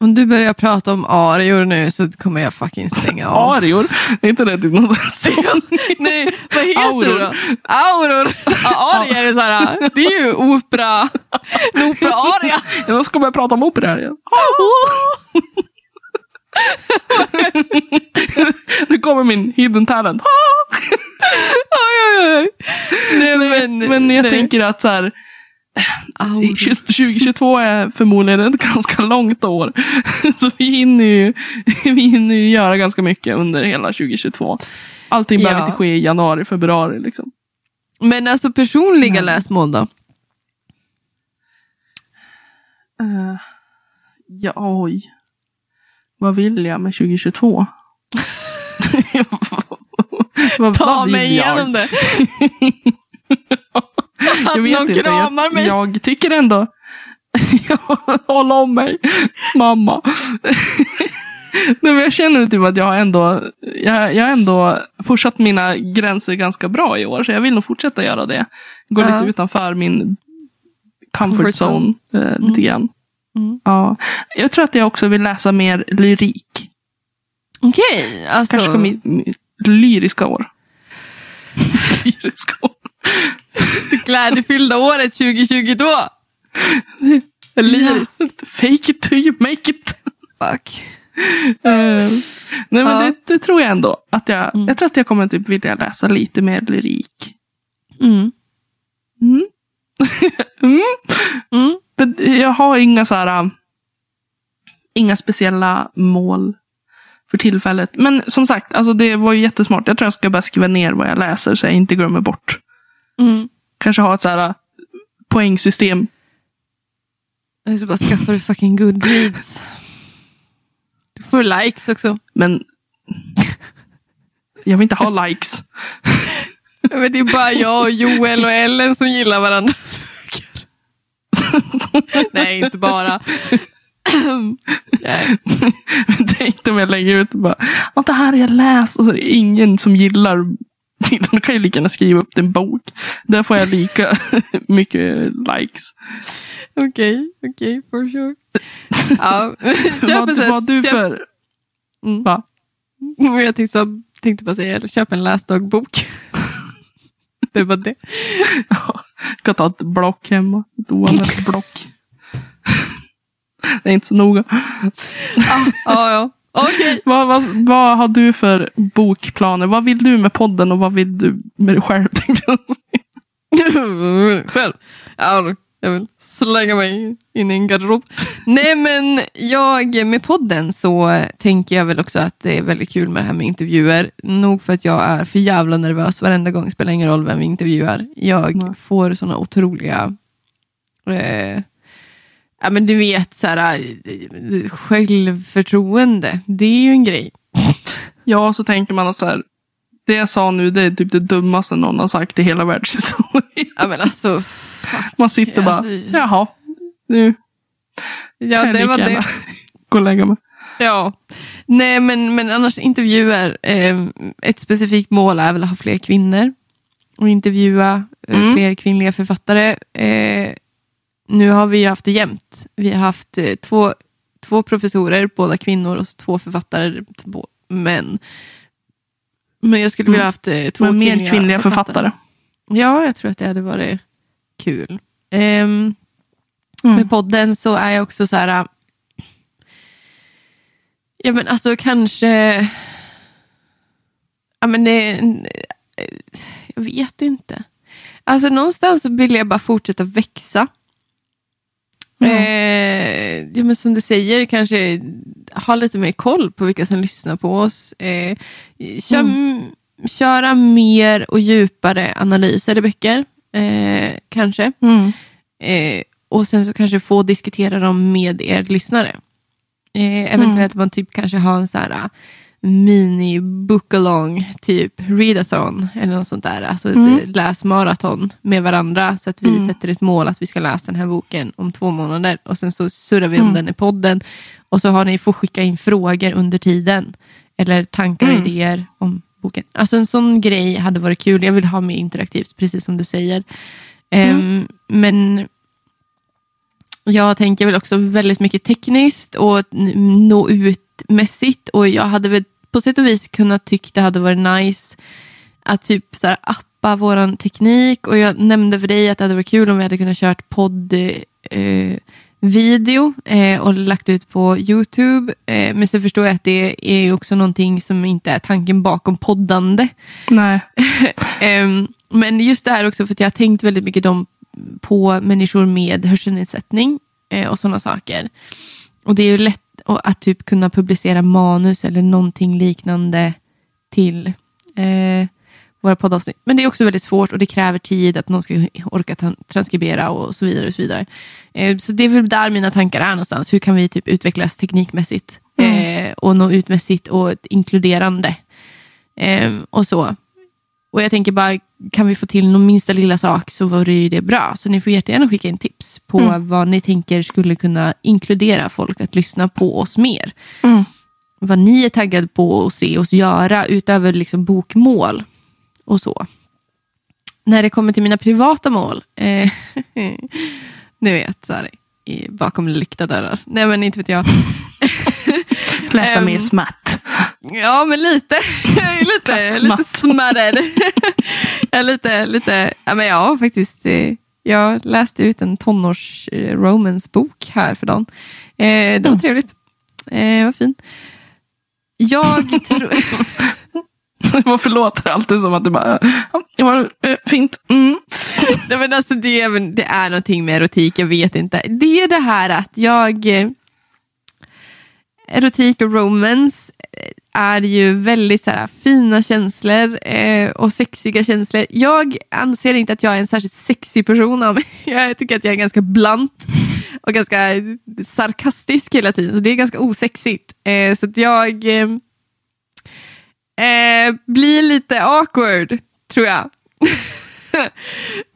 Om du börjar prata om arior nu så kommer jag fucking stänga av. Arior, är inte det typ något? Nej, vad heter Auror. det då? Auror. Ja, arior är så här, det är ju opera. En opera-aria. Jag ska börja prata om opera här igen. Nu kommer min hidden talent. Oj, oj, oj. Nej, men, Men jag nej. tänker att så här, Auror. 2022 är förmodligen ett ganska långt år. Så vi hinner ju, vi hinner ju göra ganska mycket under hela 2022. Allting behöver Ja. inte ske i januari, februari. Liksom. Men alltså personliga läsmål då? Eh, ja, oj. Vad vill jag med 2022? vad, Ta vad mig jag? igenom det. Jag vet någon inte. kramar jag, mig. jag tycker ändå... Håll om mig, mamma. Nej, men jag känner typ att jag har ändå, jag, jag ändå pushat mina gränser ganska bra i år. Så jag vill nog fortsätta göra det. Gå Ja. lite utanför min comfort, Comfort zone. zone. Eh, lite grann. Mm. Ja. Jag tror att jag också vill läsa mer lyrik. Okej, alltså. Kanske kommer mitt, mitt lyriska år. lyriska år. Glädjefyllda året 2022. Lyriskt. Ja, Fake it till you make it. Fuck. Eh, nej men Ja. det, det tror jag ändå. Att jag, Mm. jag tror att jag kommer typ vilja läsa lite mer lyrik. Mm. Mm. mm. Men jag har inga så här, äh, inga speciella mål för tillfället. Men som sagt, alltså det var ju jättesmart. Jag tror jag ska bara skriva ner vad jag läser så jag inte glömmer bort. Mm. Kanske ha ett så här äh, poängsystem. Jag ska bara skaffa dig fucking Goodreads. Du får likes också. Men jag vill inte ha likes. Vet, det är bara jag, och Joel och Ellen som gillar varandras. Nej, inte bara. Tänk om jag lägger ut och bara, "Ja, det här har jag läst. Och så är det ingen som gillar Då kan jag lika gärna skriva upp en bok. Där får jag lika mycket likes. Okej, okej, for sure. Ja, köp Vad vad du köp- för... Mm. Va? Jag tänkte, så, tänkte bara säga, köp en läsdagbok. det var det. Ska ta ett block hemma. Ett oanvänt block. Det är inte så noga. Ja, ja. Okej. Vad, vad, vad har du för bokplaner? Vad vill du med podden och vad vill du med dig själv? Själv. Ja, jag vill slänga mig in i en garderob. Nej, men jag med podden så tänker jag väl också att det är väldigt kul med det här med intervjuer. Nog för att jag är för jävla nervös varenda gång. Spelar ingen roll vem vi intervjuar. Jag Nej. får sådana otroliga eh, Ja men du vet så här, självförtroende. Det är ju en grej. Ja, så tänker man så här, det jag sa nu det är typ det dummaste någon har sagt i hela världshistorien. Ja men alltså. Man sitter bara, Alltså- jaha, nu Ja det var det. gå och lägga mig. Ja. Nej, men, men annars intervjuer. Eh, ett specifikt mål är väl att ha fler kvinnor. Och intervjua eh, Mm. fler kvinnliga författare. Eh, nu har vi ju haft det jämnt. Vi har haft eh, två, två professorer, båda kvinnor, och två författare, två män. Men jag skulle vilja Mm. haft eh, två Men mer kvinnliga författare. Ja, jag tror att det hade varit kul. Ehm, Mm. med podden så är jag också så här. äh, Ja men alltså kanske. Ja men det. Jag vet inte. Alltså någonstans så vill jag bara fortsätta växa. Mm. Eh, ja, men som du säger, kanske ha lite mer koll på vilka som lyssnar på oss. Eh, kör, Köra mer och djupare analyser i böcker, eh, kanske. Mm. Eh, och sen så kanske få diskutera dem med er lyssnare. Eh, eventuellt man typ kanske har en så här, mini book-along, typ readathon eller något sånt där. Alltså Mm. ett läsmaraton med varandra. Så att vi Mm. sätter ett mål att vi ska läsa den här boken om två månader. Och sen så surrar vi om Mm. den i podden. Och så har ni får skicka in frågor under tiden. Eller tankar och Mm. idéer om boken. Alltså en sån grej hade varit kul. Jag vill ha mer interaktivt, precis som du säger. Mm. Ehm, men jag tänker väl också väldigt mycket tekniskt och nå ut-mässigt. Och jag hade väl på sätt och vis kunnat tycka det hade varit nice att typ så här appa våran teknik. Och jag nämnde för dig att det hade varit kul om vi hade kunnat kört podd eh, video eh, och lagt ut på Youtube. Eh, men så förstår jag att det är också någonting som inte är tanken bakom poddande. Nej. Ehm, men just det här också för att jag har tänkt väldigt mycket om, på människor med hörselnedsättning eh, och sådana saker. Och det är ju lätt att, att typ kunna publicera manus eller någonting liknande till eh, våra poddavsnitt. Men det är också väldigt svårt och det kräver tid att någon ska orka transkribera och så vidare. Och så vidare. Eh, så det är väl där mina tankar är någonstans. Hur kan vi typ utvecklas teknikmässigt eh, och nå utmässigt och inkluderande. Eh, och så. Och jag tänker bara, kan vi få till någon minsta lilla sak så vore ju det bra. Så ni får jättegärna skicka in tips på Mm. vad ni tänker skulle kunna inkludera folk att lyssna på oss mer. Mm. Vad ni är taggade på att se oss göra utöver liksom bokmål och så. När det kommer till mina privata mål, eh, ni vet, så här, i, bakom lyckta dörrar. Nej men inte vet jag. Läsa Ehm, mer smatt. Ja, men lite. Jag är lite, lite Smatt. smarrad. jag är lite, lite, ja men jag faktiskt, eh, jag läste ut en tonårs eh, romance-bok här för dagen. Eh, det var Mm. trevligt. Eh, vad fint. Jag tror, Varför låter det alltid som att du bara, ja, det var eh, fint. Mm. Nej, men alltså det, är, det är någonting med erotik, jag vet inte. Det är det här att jag... Eh, erotik och romance eh, är ju väldigt så här, fina känslor eh, och sexiga känslor. Jag anser inte att jag är en särskilt sexig person av mig. Jag tycker att jag är ganska blunt och ganska sarkastisk hela tiden, så det är ganska osexigt. Eh, så att jag eh, eh, blir lite awkward, tror jag.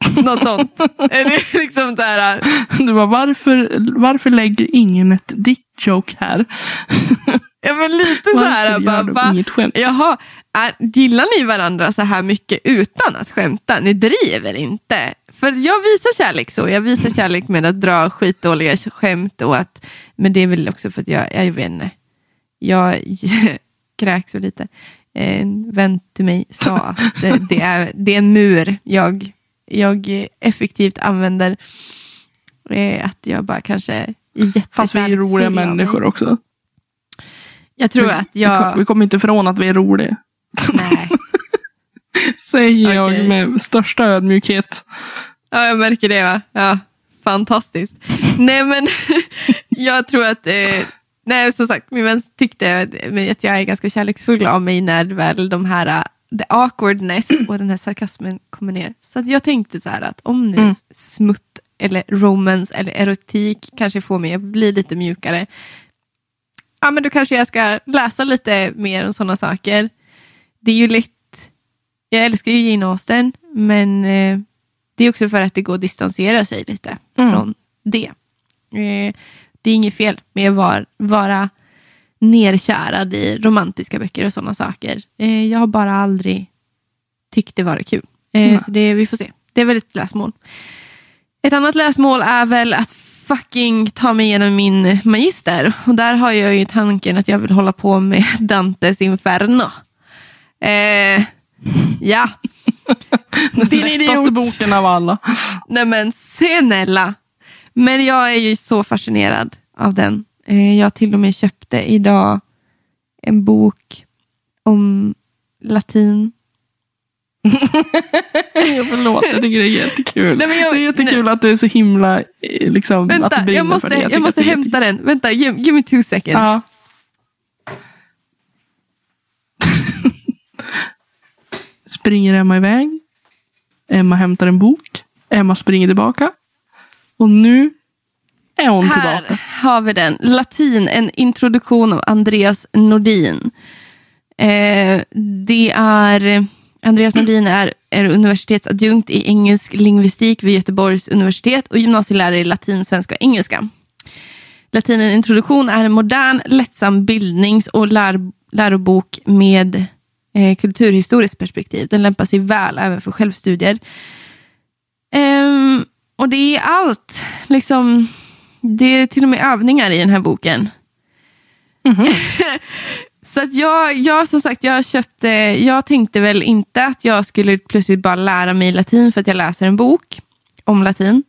Något sånt. Är det liksom så här, Du bara, varför, varför lägger ingen ett dick-joke här? ja, men lite så här, Varför bara, va? inget skämt? Jaha, är, gillar ni varandra så här mycket utan att skämta? Ni driver inte. För jag visar kärlek så. Jag visar kärlek med att dra skitdåliga skämt. Och att, men det är väl också för att jag, jag vet inte. Jag kräks väl lite. En vän till mig sa att det, det, är, det är en mur jag, jag effektivt använder. Eh, Att jag bara kanske är Fast vi är roliga människor också. Jag tror vi, att jag... vi kommer inte ifrån att vi är roliga. Nej. Säger jag Okej. med största ödmjukhet. Ja, jag märker det. Va? Ja, fantastiskt. Nej, men jag tror att... Eh, nej, som sagt, min vän tyckte att jag är ganska kärleksfull av mig när väl de här eh, the awkwardness och den här sarkasmen kommer ner. Så jag tänkte så här att om nu Mm. smutt eller romance eller erotik kanske får mig att bli lite mjukare. Ja, men då kanske jag ska läsa lite mer om sådana saker. Det är ju lätt. Jag älskar ju Jane Austen, men eh, det är också för att det går att distansera sig lite Mm. från det. Eh, det är inget fel med att vara, vara nerkärad i romantiska böcker och sådana saker. Eh, jag har bara aldrig tyckt det varit kul. Eh, Nej. så det, vi får se. Det är väl ett läsmål. Ett annat läsmål är väl att fucking ta mig igenom min magister. Och där har jag ju tanken att jag vill hålla på med Dantes Inferno. Eh, ja. Din Lättaste idiot. boken av alla. Nej men snälla. Men jag är ju så fascinerad av den. Eh, jag till och med köpte idag en bok om latin. Förlåt, jag tycker det är jättekul. Nej, men jag- det är jättekul att du är så himla, eh, liksom, att du Vänta, brinner jag måste, för det. jag tycker måste det hämta den. Vänta, give, give me two seconds. Ja. Springer Emma iväg. Emma hämtar en bok. Emma springer tillbaka. Och nu är hon Här tillbaka. har vi den. Latin, en introduktion av Andreas Nordin. Eh, det är Andreas Nordin är, är universitetsadjunkt i engelsk lingvistik vid Göteborgs universitet och gymnasielärare i latin, svenska och engelska. Latinen introduktion är en modern, lättsam bildnings och lär, lärobok med eh, kulturhistoriskt perspektiv. Den lämpar sig väl även för självstudier. Um, och det är allt. Liksom, det är till och med övningar i den här boken. Mm -hmm. Så att jag, jag, som sagt, jag köpte, jag tänkte väl inte att jag skulle plötsligt bara lära mig latin för att jag läser en bok om latin.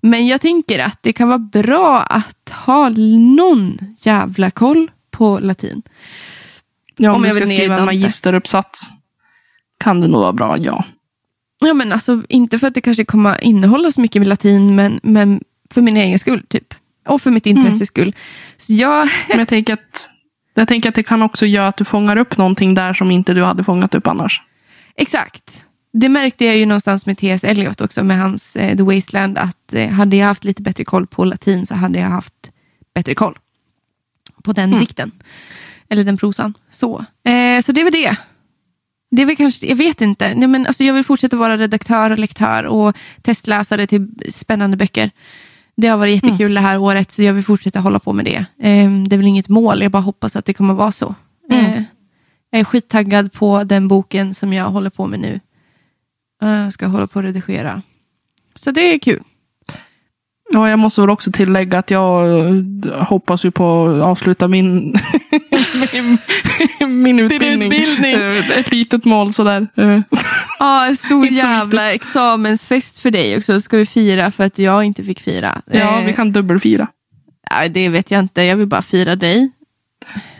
Men jag tänker att det kan vara bra att ha någon jävla koll på latin. Ja, om, om jag ska skriva en magisteruppsats kan det nog vara bra, ja. Ja, men alltså inte för att det kanske kommer innehålla så mycket med latin, men, men för min egen skull, typ. Och för mitt intresses mm. skull. Så jag... Men jag tänker att jag tänker att det kan också göra att du fångar upp någonting där som inte du hade fångat upp annars. Exakt. Det märkte jag ju någonstans med T.S. Eliot också, med hans eh, The Wasteland, att eh, hade jag haft lite bättre koll på latin så hade jag haft bättre koll på den mm. dikten. Eller den prosan. Så, eh, så det var det. Det är väl kanske, jag vet inte. Nej, men alltså jag vill fortsätta vara redaktör och lektör och testläsare till spännande böcker. Det har varit jättekul mm. det här året, så jag vill fortsätta hålla på med det. Eh, det är väl inget mål, jag bara hoppas att det kommer vara så. Mm. Eh, jag är skittaggad på den boken som jag håller på med nu. Jag uh, ska hålla på att redigera. Så det är kul. Ja, jag måste väl också tillägga att jag eh, hoppas ju på att avsluta min, min, min utbildning. utbildning. Eh, ett litet mål sådär. Eh. Ja, en stor jävla examensfest för dig också. Ska vi fira för att jag inte fick fira. Ja, vi kan dubbelfira. Ja, det vet jag inte. Jag vill bara fira dig.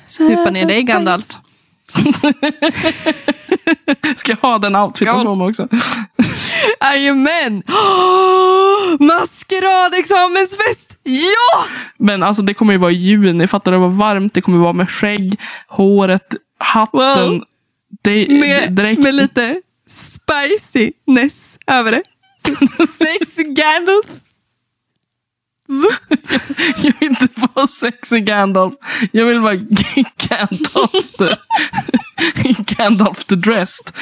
Supa ner dig, Gandalf. Ska jag ha den outfiten på mig också? Jajamän! Oh, maskeradexamensfest! Ja! Men alltså det kommer ju vara i juni, fattar du vad varmt det kommer vara med skägg, håret, hatten. Well, det, med, direkt. med lite spiciness över det. Sexy Gandalf. jag vill inte vara sexig Gandalf. Jag vill vara Gandalf the, Gandalf the dressed.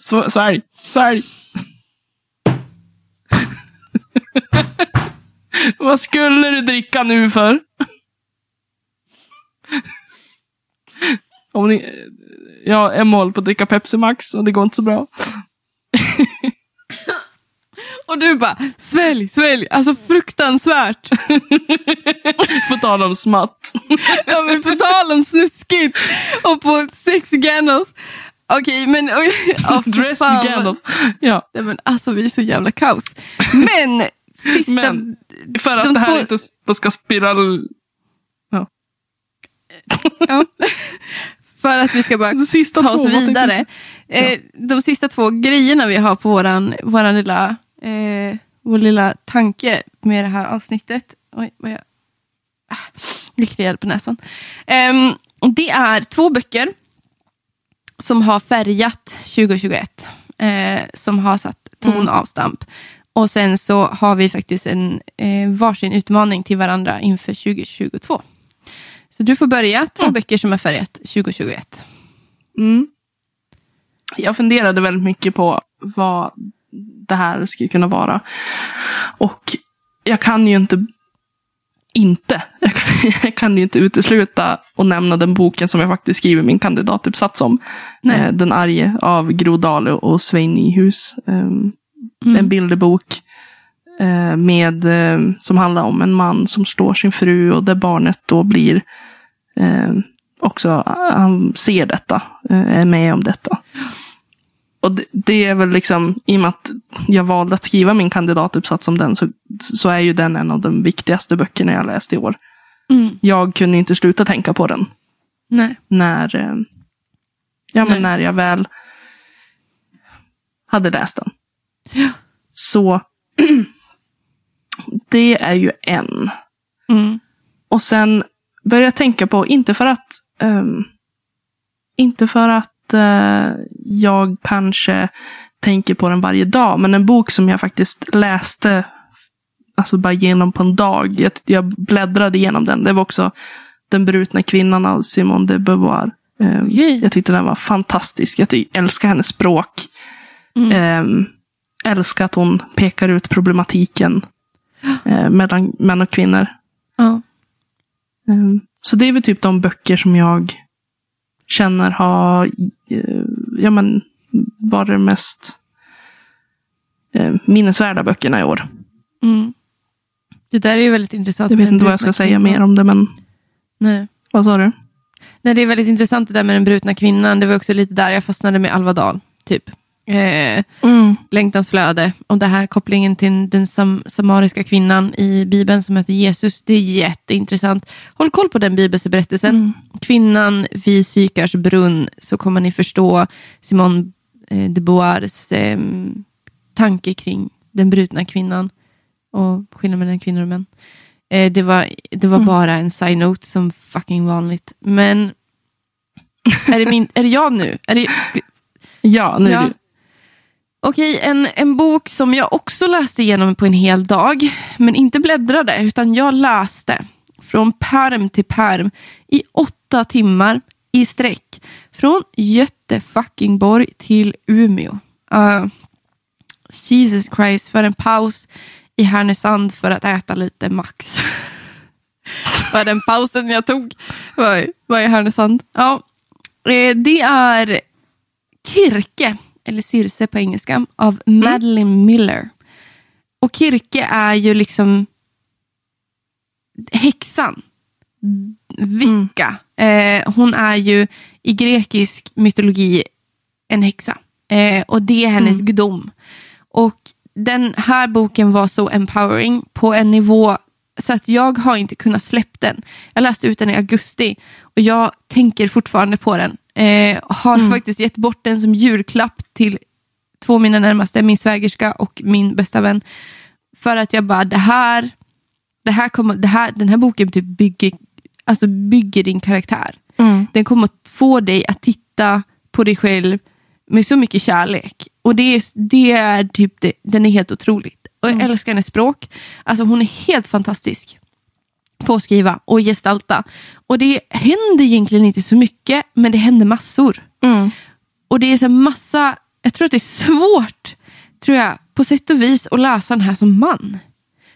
Svälj, svälj. Vad skulle du dricka nu för? Om ni, jag är mål på att dricka Pepsi Max och det går inte så bra. Och du bara, svälj, svälj, alltså fruktansvärt. på tal om smatt. ja men på tal om snuskigt och på sex Gandalf. Okej, okay, men... Oh, Dressed Gandalf. Ja. Nej, men alltså vi är så jävla kaos. Men, sista... Men, för att de det här två... inte ska spiral... Ja. ja. För att vi ska bara sista ta oss vidare. Eh, de sista två grejerna vi har på våran, våran lilla eh, vår lilla tanke med det här avsnittet. Oj, vad jag... Ah, kliade på näsan. Eh, det är två böcker som har färgat 2021. Eh, som har satt ton mm. avstamp. Och sen så har vi faktiskt en eh, varsin utmaning till varandra inför 2022. Så du får börja. Två mm. böcker som har färgat 2021. Mm. Jag funderade väldigt mycket på vad det här skulle kunna vara. Och jag kan ju inte inte. Jag kan, jag kan ju inte utesluta att nämna den boken som jag faktiskt skriver min kandidatuppsats om. Eh, den arge av Gro Dale och Svein Nyhus. Eh, mm. En bilderbok eh, med, eh, som handlar om en man som slår sin fru och där barnet då blir ehm, också, han ser detta, eh, är med om detta. Och det, det, är väl liksom, i och med att jag valde att skriva min kandidatuppsats om den, så, så är ju den en av de viktigaste böckerna jag läst i år. Mm. Jag kunde inte sluta tänka på den. Nej. När, eh, ja, men när jag väl hade läst den. Ja. Så det är ju en. Mm. Och sen började jag tänka på, inte för att um, inte för att eh, jag kanske tänker på den varje dag. Men en bok som jag faktiskt läste alltså bara genom på en dag. Jag, jag bläddrade igenom den. Det var också Den brutna kvinnan av Simone de Beauvoir. Eh, Okej. Jag tyckte den var fantastisk. Jag älskar hennes språk. Mm. Eh, älskar att hon pekar ut problematiken eh, mellan män och kvinnor. Ja. Eh, så det är väl typ de böcker som jag känner har eh, ja, men, varit de mest eh, minnesvärda böckerna i år. Mm. Det där är ju väldigt intressant. Jag vet inte vad jag ska säga kvinnan. mer om det, men Nej. vad sa du? Nej, det är väldigt intressant det där med den brutna kvinnan. Det var också lite där jag fastnade med Alva Dahl. Typ. Eh, Längtans flöde. Och det här kopplingen till den sam samariska kvinnan i Bibeln som heter Jesus. Det är jätteintressant. Håll koll på den bibelberättelsen. Mm. Kvinnan vid Sykars brunn. Så kommer ni förstå Simone eh, de Beauvoirs eh, tanke kring den brutna kvinnan. Och skillnaden mellan kvinnor och män. Eh, det var, det var Mm. bara en side-note som fucking vanligt. Men är det, min, är det jag nu? Är det, Ja, nu Ja. Okej, en, en bok som jag också läste igenom på en hel dag, men inte bläddrade, utan jag läste från perm till perm i åtta timmar i sträck. Från Göteborg till Umeå. Uh, Jesus Christ, för en paus i Härnösand för att äta lite Max. var den pausen jag tog var, var i Härnösand. Ja, eh, det är Kirke, eller Circe på engelska, av Madeline Miller. Och Kirke är ju liksom häxan. Vicka. Eh, hon är ju i grekisk mytologi en häxa. Eh, och det är hennes gudom. Och den här boken var så empowering på en nivå så att jag har inte kunnat släppa den. Jag läste ut den i augusti och jag tänker fortfarande på den. Eh, har faktiskt gett bort den som julklapp till två av mina närmaste, min svägerska och min bästa vän. För att jag bara, det här, det här kommer, det här, den här boken typ bygger, alltså bygger din karaktär. Mm. Den kommer att få dig att titta på dig själv med så mycket kärlek. Och det är, det är typ det, den är helt otrolig. Och jag älskar hennes språk. Alltså hon är helt fantastisk på att skriva och gestalta. Och det händer egentligen inte så mycket, men det händer massor. Mm. Och det är så massa, jag tror att det är svårt, tror jag, på sätt och vis att läsa den här som man.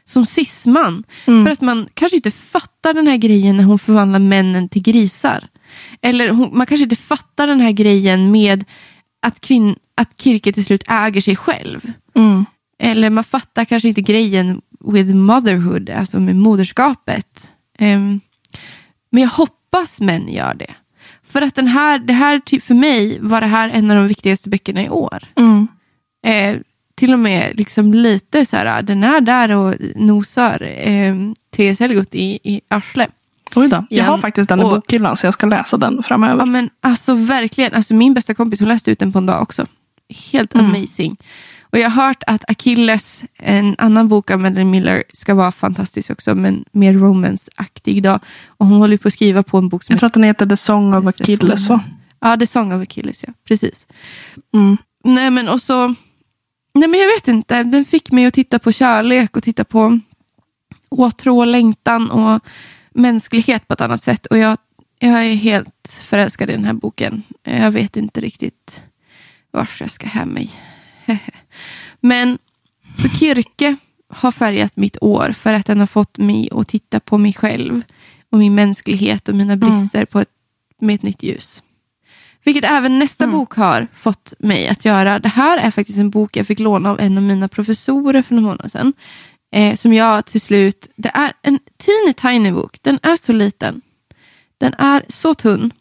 Som cisman. För att man kanske inte fattar den här grejen när hon förvandlar männen till grisar. Eller hon, man kanske inte fattar den här grejen med att, kvinn, att Kirke till slut äger sig själv. Mm. Eller man fattar kanske inte grejen with motherhood, alltså med moderskapet. Ehm, men jag hoppas män gör det. För att den här, det här, för mig var det här en av de viktigaste böckerna i år. Mm. Eh, till och med liksom lite så här, den är där och nosar eh, T.S. Eliot i, i arslet. Oj då. Jag har faktiskt den i bokhyllan så jag ska läsa den framöver. Ja men alltså verkligen, alltså min bästa kompis hon läste ut den på en dag också. Helt Mm. amazing. Och jag har hört att Achilles, en annan bok av Madeline Miller, ska vara fantastisk också, men mer romance-aktig. Då. Och hon håller på att skriva på en bok som jag tror att den heter The Song of Achilles. Va? Ja, The Song of Achilles, ja. Precis. Mm. Nej men och så, nej men jag vet inte, den fick mig att titta på kärlek och titta på åtrå och längtan och mänsklighet på ett annat sätt. Och jag, jag är helt förälskad i den här boken. Jag vet inte riktigt vars jag ska hem mig. men så Kirke har färgat mitt år för att den har fått mig att titta på mig själv och min mänsklighet och mina brister på ett, med ett nytt ljus. Vilket även nästa bok har fått mig att göra. Det här är faktiskt en bok jag fick låna av en av mina professorer för några månader sedan. Eh, som jag till slut, det är en teeny tiny bok. Den är så liten. Den är så tunn.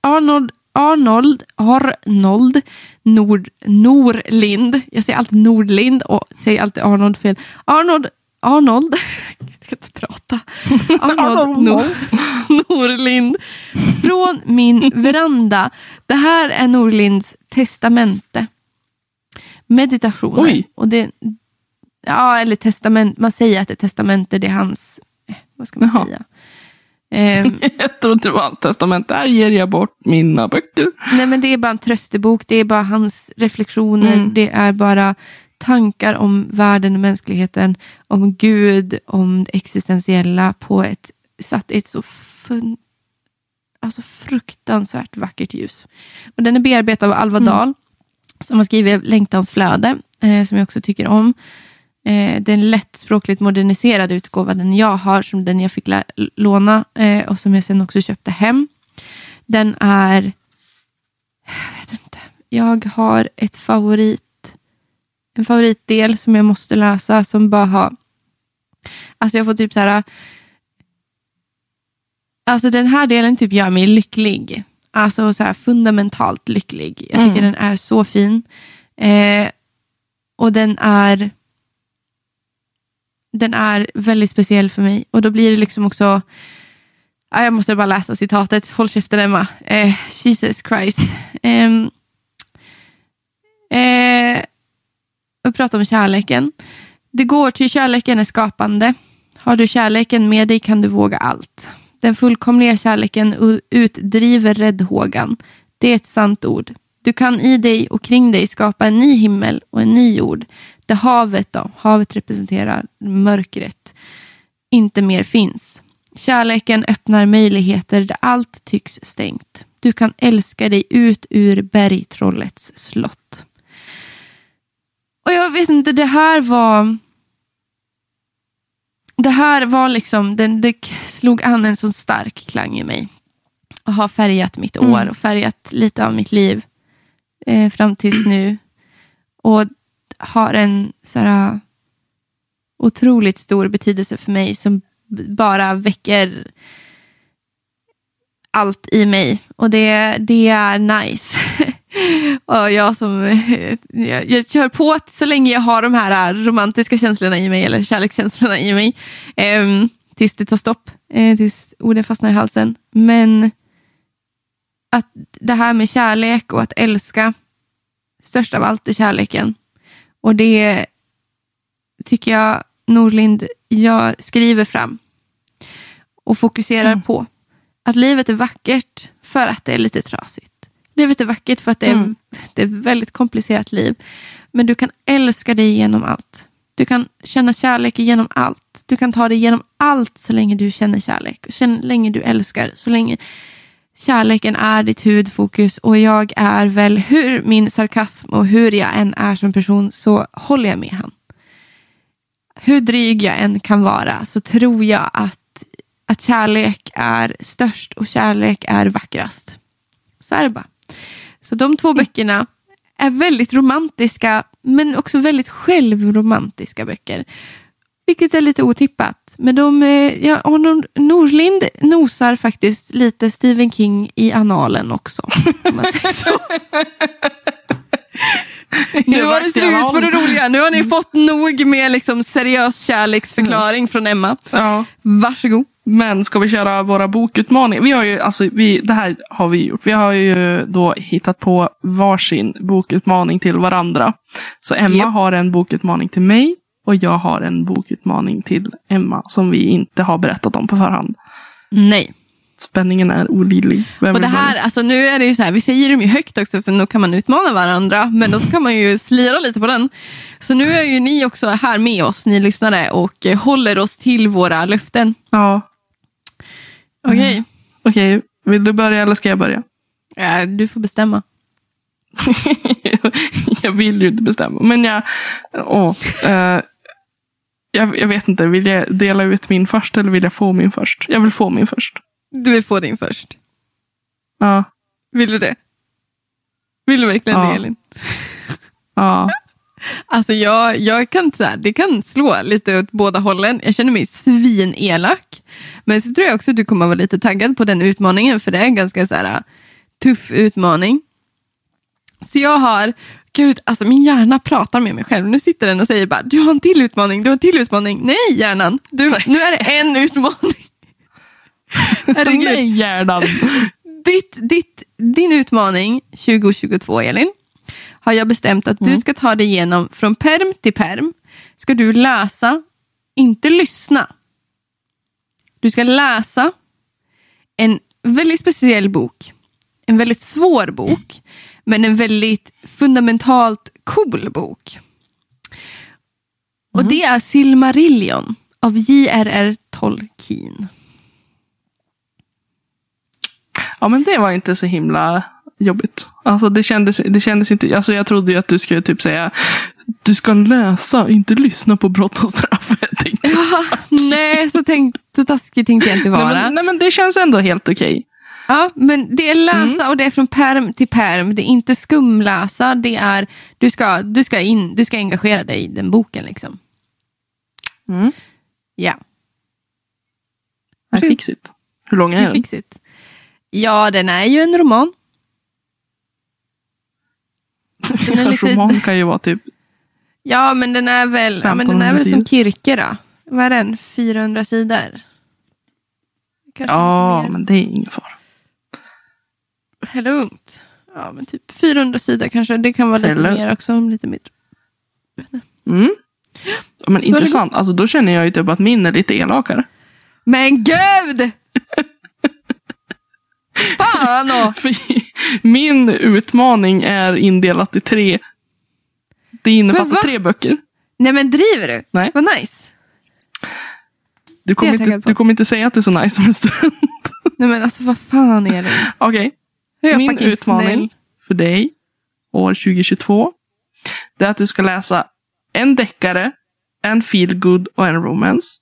Arnold, Arnold, Arnold Nord, Norlind. Jag säger alltid Nordlind och säger alltid Arnold fel. Arnold, Arnold, jag kan inte prata. Arnold Nor, Norlind. Från min veranda. Det här är Norlinds testamente. Meditationer. Oj. Och det, ja, eller testament. Man säger att det är testamente. Det är hans, eh, vad ska man Jaha. säga? Ehm, Jag tror inte det var hans testament. Där ger jag bort mina böcker. Nej men det är bara en tröstebok, det är bara hans reflektioner, Mm. det är bara tankar om världen och mänskligheten, om Gud, om det existentiella på ett, satt i ett så fun- alltså, fruktansvärt vackert ljus. Och den är bearbetad av Alva Dahl, som har skrivit Längtans flöde, eh, som jag också tycker om. Eh, det är en lättspråkligt moderniserad utgåva, den jag har, som den jag fick låna eh, och som jag sen också köpte hem. Den är, jag vet inte, jag har ett favorit, en favoritdel som jag måste läsa som bara har, alltså jag får typ så här, alltså den här delen typ gör mig lycklig. Alltså så här fundamentalt lycklig. Jag tycker mm. den är så fin. Eh, och den är den är väldigt speciell för mig. Och då blir det liksom också, jag måste bara läsa citatet, håll käften Emma. Eh, Jesus Christ. Ehm, eh, eh, vi pratar om kärleken. Det går till kärleken är skapande. Har du kärleken med dig kan du våga allt. Den fullkomliga kärleken utdriver räddhågan. Det är ett sant ord. Du kan i dig och kring dig skapa en ny himmel och en ny jord. Det havet då, havet representerar mörkret, inte mer finns. Kärleken öppnar möjligheter där allt tycks stängt. Du kan älska dig ut ur bergtrollets slott. Och jag vet inte, det här var... Det här var liksom, det, det slog an en så stark klang i mig. Och har färgat mitt år mm. och färgat lite av mitt liv eh, fram tills nu. Och har en så här, äh, otroligt stor betydelse för mig som bara väcker allt i mig. Och det, det är nice. och jag som jag, jag, kör på så länge jag har de här äh, romantiska känslorna i mig, eller kärlekskänslorna i mig. Eh, tills det tar stopp, eh, tills orden fastnar i halsen. Men att det här med kärlek och att älska, störst av allt är kärleken. Och det tycker jag Norlind gör, skriver fram och fokuserar mm. på. Att livet är vackert för att det är lite trasigt. Livet är vackert för att det är, mm. det är ett väldigt komplicerat liv. Men du kan älska dig genom allt. Du kan känna kärlek genom allt. Du kan ta dig genom allt så länge du känner kärlek. Så länge du älskar. Så länge kärleken är ditt huvudfokus och jag är väl, hur min sarkasm och hur jag än är som person så håller jag med han. Hur dryg jag än kan vara så tror jag att, att kärlek är störst och kärlek är vackrast. Så är det bara. Så de två böckerna är väldigt romantiska men också väldigt självromantiska böcker. Vilket är lite otippat. Men de, eh, ja, Norlind nosar faktiskt lite Stephen King i analen också. Om man säger så. nu har det slut på det roliga. Nu har ni fått nog med liksom seriös kärleksförklaring från Emma. Ja. Varsågod. Men ska vi köra våra bokutmaningar? Vi har ju, alltså, vi, det här har vi gjort. Vi har ju då hittat på varsin bokutmaning till varandra. Så Emma yep. har en bokutmaning till mig och jag har en bokutmaning till Emma som vi inte har berättat om på förhand. Nej. Spänningen är olidlig. och det här, alltså nu är det ju så här, vi säger dem ju högt också för då kan man utmana varandra. Men då kan man ju slira lite på den. Så nu är ju ni också här med oss, ni lyssnare, och håller oss till våra löften. Ja. Okej. Okay. Mm. Okej, okay. vill du börja eller ska jag börja? Ja, du får bestämma. jag vill ju inte bestämma. Men jag, åh, eh, jag, jag, vet inte, vill jag dela ut min först eller vill jag få min först? Jag vill få min först. Du vill få din först? Ja. Vill du det? Vill du verkligen ja. det Elin? Ja. Alltså jag, jag kan så här, det kan slå lite åt båda hållen. Jag känner mig svinelak. Men så tror jag också att du kommer vara lite taggad på den utmaningen, för det är en ganska så här, tuff utmaning. Så jag har, gud, alltså min hjärna pratar med mig själv. Nu sitter den och säger bara, du har en till utmaning, du har en till utmaning. Nej hjärnan, du, nu är det en utmaning. Herregud. Nej hjärnan. Ditt, ditt, din utmaning 2022 Elin, har jag bestämt att mm. du ska ta dig igenom från perm till perm. Ska du läsa, inte lyssna. Du ska läsa en väldigt speciell bok. En väldigt svår bok men en väldigt fundamentalt cool bok. Och mm. det är Silmarillion av J.R.R. Tolkien. Ja, men det var inte så himla jobbigt. Alltså det kändes, det kändes inte, alltså jag trodde ju att du skulle typ säga du ska läsa, inte lyssna på brott och straff. Tänkte, Nej, så, tänk, så taskig tänkte jag inte vara. nej, men, nej men det känns ändå helt okej. Ja, men det är läsa och det är från perm till perm. Det är inte skumläsa. Det är, du ska, du ska, in, du ska engagera dig i den boken. liksom. Mm. Ja, I fix it. Hur lång är den? fix it. Ja, den är ju en roman. Den är En lite- roman kan ju vara typ, Ja, men den är väl, ja, men den är 1500 väl som. Kirke då. Vad är den? 400 sidor? Kanske ja men det är ingen fara. Eller lugnt. Ja, men typ 400 sidor kanske. Det kan vara lite Eller- mer också. Lite mer. Mm. Men intressant, alltså då känner jag ju typ att min är lite elakare. Men gud! Fan och. Min utmaning är indelat i tre. Det innefattar tre böcker. Nej men driver du? Nej. Vad nice. Du kommer, inte, du kommer inte säga att det är så nice om en stund. Nej men alltså vad fan är det? Okej, Jag är min utmaning snäll. för dig år 2022. Det är att du ska läsa en deckare, en feelgood och en romance.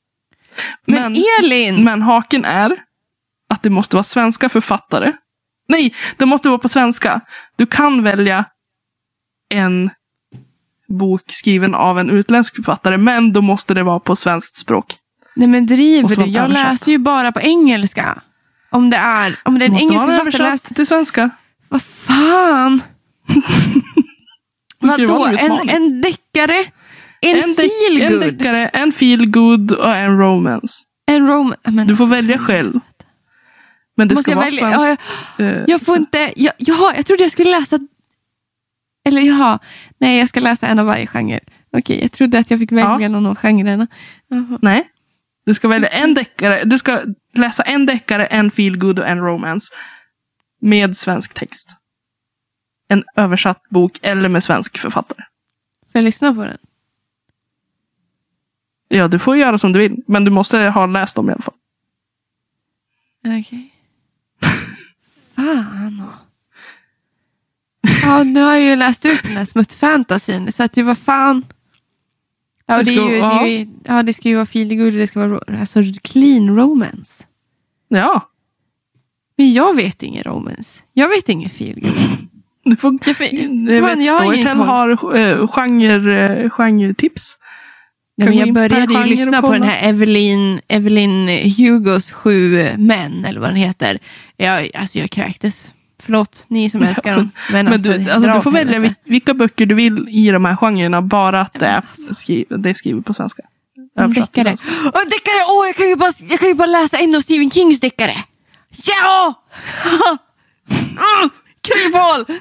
Men, Elin! Men haken är att det måste vara svenska författare. Nej, det måste vara på svenska. Du kan välja en bok skriven av en utländsk författare, men då måste det vara på svenskt språk. Nej men driver du? Jag översatt. läser ju bara på engelska. Om det är, om det är en måste engelsk författare. översatt Läs... till svenska. Vad fan? Vadå? en En, deckare? En, En, deck- en feelgood? deckare, en feelgood och en romance. En rom... Men Du får välja själv. Men det Måste ska jag vara välja? svenskt. Ja, jag, eh, jag får inte... Jag, jaha, jag trodde jag skulle läsa... Eller jaha, nej jag ska läsa en av varje genre. Okej, jag trodde att jag fick välja Ja. någon av genrerna. Jaha. Nej. Du ska välja en deckare. Du ska läsa en deckare, en feelgood och en romance. Med svensk text. En översatt bok eller med svensk författare. Får jag lyssna på den? Ja, du får göra som du vill. Men du måste ha läst dem i alla fall. Okej. Fan. och- Ja, nu har jag ju läst ut den här smuttfantasin. Så att det var fan. Ja, Det det, ska- ju, det, är ju, ja, det ska ju vara feelgood det ska vara alltså, clean romance. Ja. Men jag vet ingen romance. Jag vet ingen feelgood. Du får, Jag fan, vet, jag har Storytel koll. har eh, genre, eh, genre-tips. Nej, men jag började ju lyssna på den här Evelyn, Evelyn Hugos sju män, eller vad den heter. Jag, alltså jag kräktes. Förlåt, ni som älskar dem. Men, Men alltså, du, alltså, du får välja vil- vilka böcker du vill i de här genrerna. Bara att det är, skri, det är skrivet på svenska. Deckare. Åh, deckare! Åh, jag, kan ju bara, jag kan ju bara läsa en av Stephen Kings deckare. Ja! mm, Kryphål!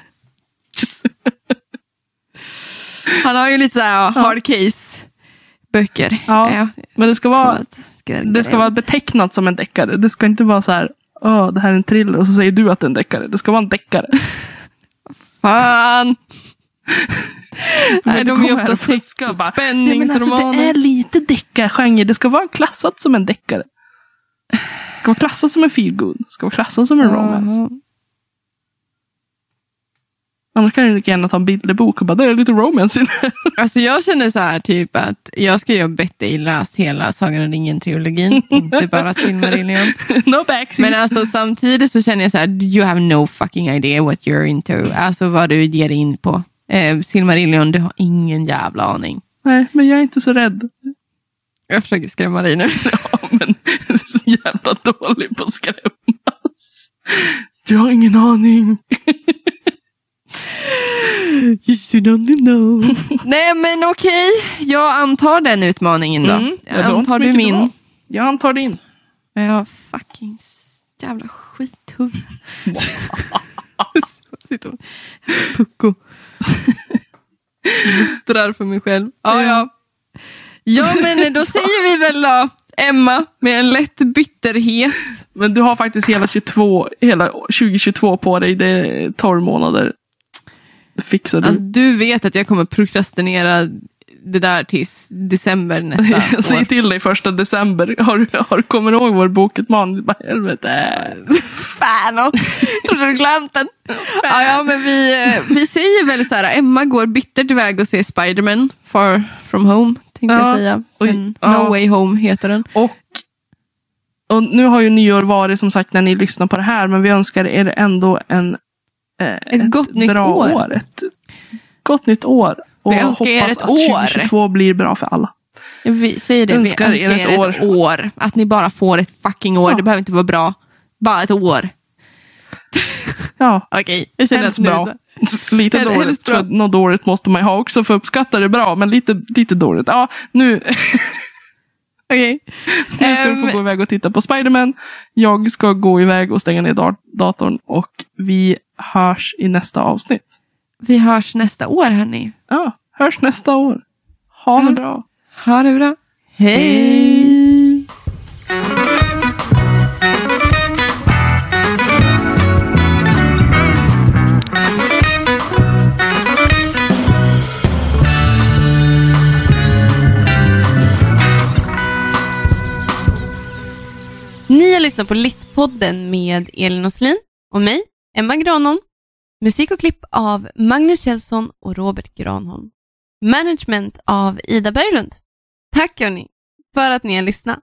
Han har ju lite så här hard case böcker. Ja, Men det ska vara, det ska vara betecknat som en deckare. Det ska inte vara så här, Åh, det här är en thriller och så säger du att det är en deckare. Det ska vara en deckare. Fan! Nej, de är ofta och bara, sex- "Nej, men alltså, spänningsromaner. Det är lite deckargenre. Det ska vara klassat som en deckare. Det ska vara klassat som en feelgood. Det ska vara klassat som en romance. Annars kan du lika gärna ta en bilderbok och bara, det är lite romance i det här." Alltså jag känner så här typ att jag skulle ju bett dig läst hela Sagan om ringen-trilogin, inte bara Silmarillion. no backsies. Men alltså samtidigt så känner jag så här, you have no fucking idea what you're into. Alltså vad du ger dig in på. Eh, Silmarillion, du har ingen jävla aning. Nej, men jag är inte så rädd. Jag försöker skrämma dig nu. Ja, men du är så jävla dålig på att skrämmas. Jag har ingen aning. You should only know. Nej men okej, jag antar den utmaningen då. Mm, ja, antar du min? bra. Jag antar din. Ja, fucking jävla skithuvud. Pucko. Muttrar för mig själv. Ja, ja. Ja, men då säger vi väl då, Emma, med en lätt bitterhet. Men du har faktiskt hela, 22, hela 2022 på dig. Det är 12 månader. Fixar du. du vet att jag kommer prokrastinera det där tills december nästa Säg år. till dig första december. Har du, har du kommer ihåg vår bokutmaning? Bara helvete. fan, trodde du glömt den? Ja, ja, men vi, eh, vi säger väl så här, Emma går bittert iväg och ser Spiderman Far from home, tänkte Ja. jag säga. Men ja. No way home heter den. Och, och nu har ju nyår varit som sagt när ni lyssnar på det här, men vi önskar er ändå en, ett, gott nytt bra år. Ett gott nytt år. Och Vi önskar er ett att år. 2022 blir bra för alla. Vi säger det, Önskar vi önskar er ett ett år. Att ni bara får ett fucking år. Ja. Det behöver inte vara bra. Bara ett år. Ja, Okej, jag känner helst att nu... bra. Lite Hel- dåligt, för något dåligt måste man ju ha också för att uppskatta det bra, men lite, lite dåligt. Ja, nu, Okej. nu ska du Ehm, få gå iväg och titta på Spiderman. Jag ska gå iväg och stänga ner dat- datorn och vi hörs i nästa avsnitt. Vi hörs nästa år hörni. Ja, hörs nästa år. Ha det bra. Ha det bra. Hej! Ni har lyssnat på Littpodden med Elin Oslin och mig, Emma Granholm. Musik och klipp av Magnus Kjellson och Robert Granholm. Management av Ida Berglund. Tack hörni för att ni har lyssnat.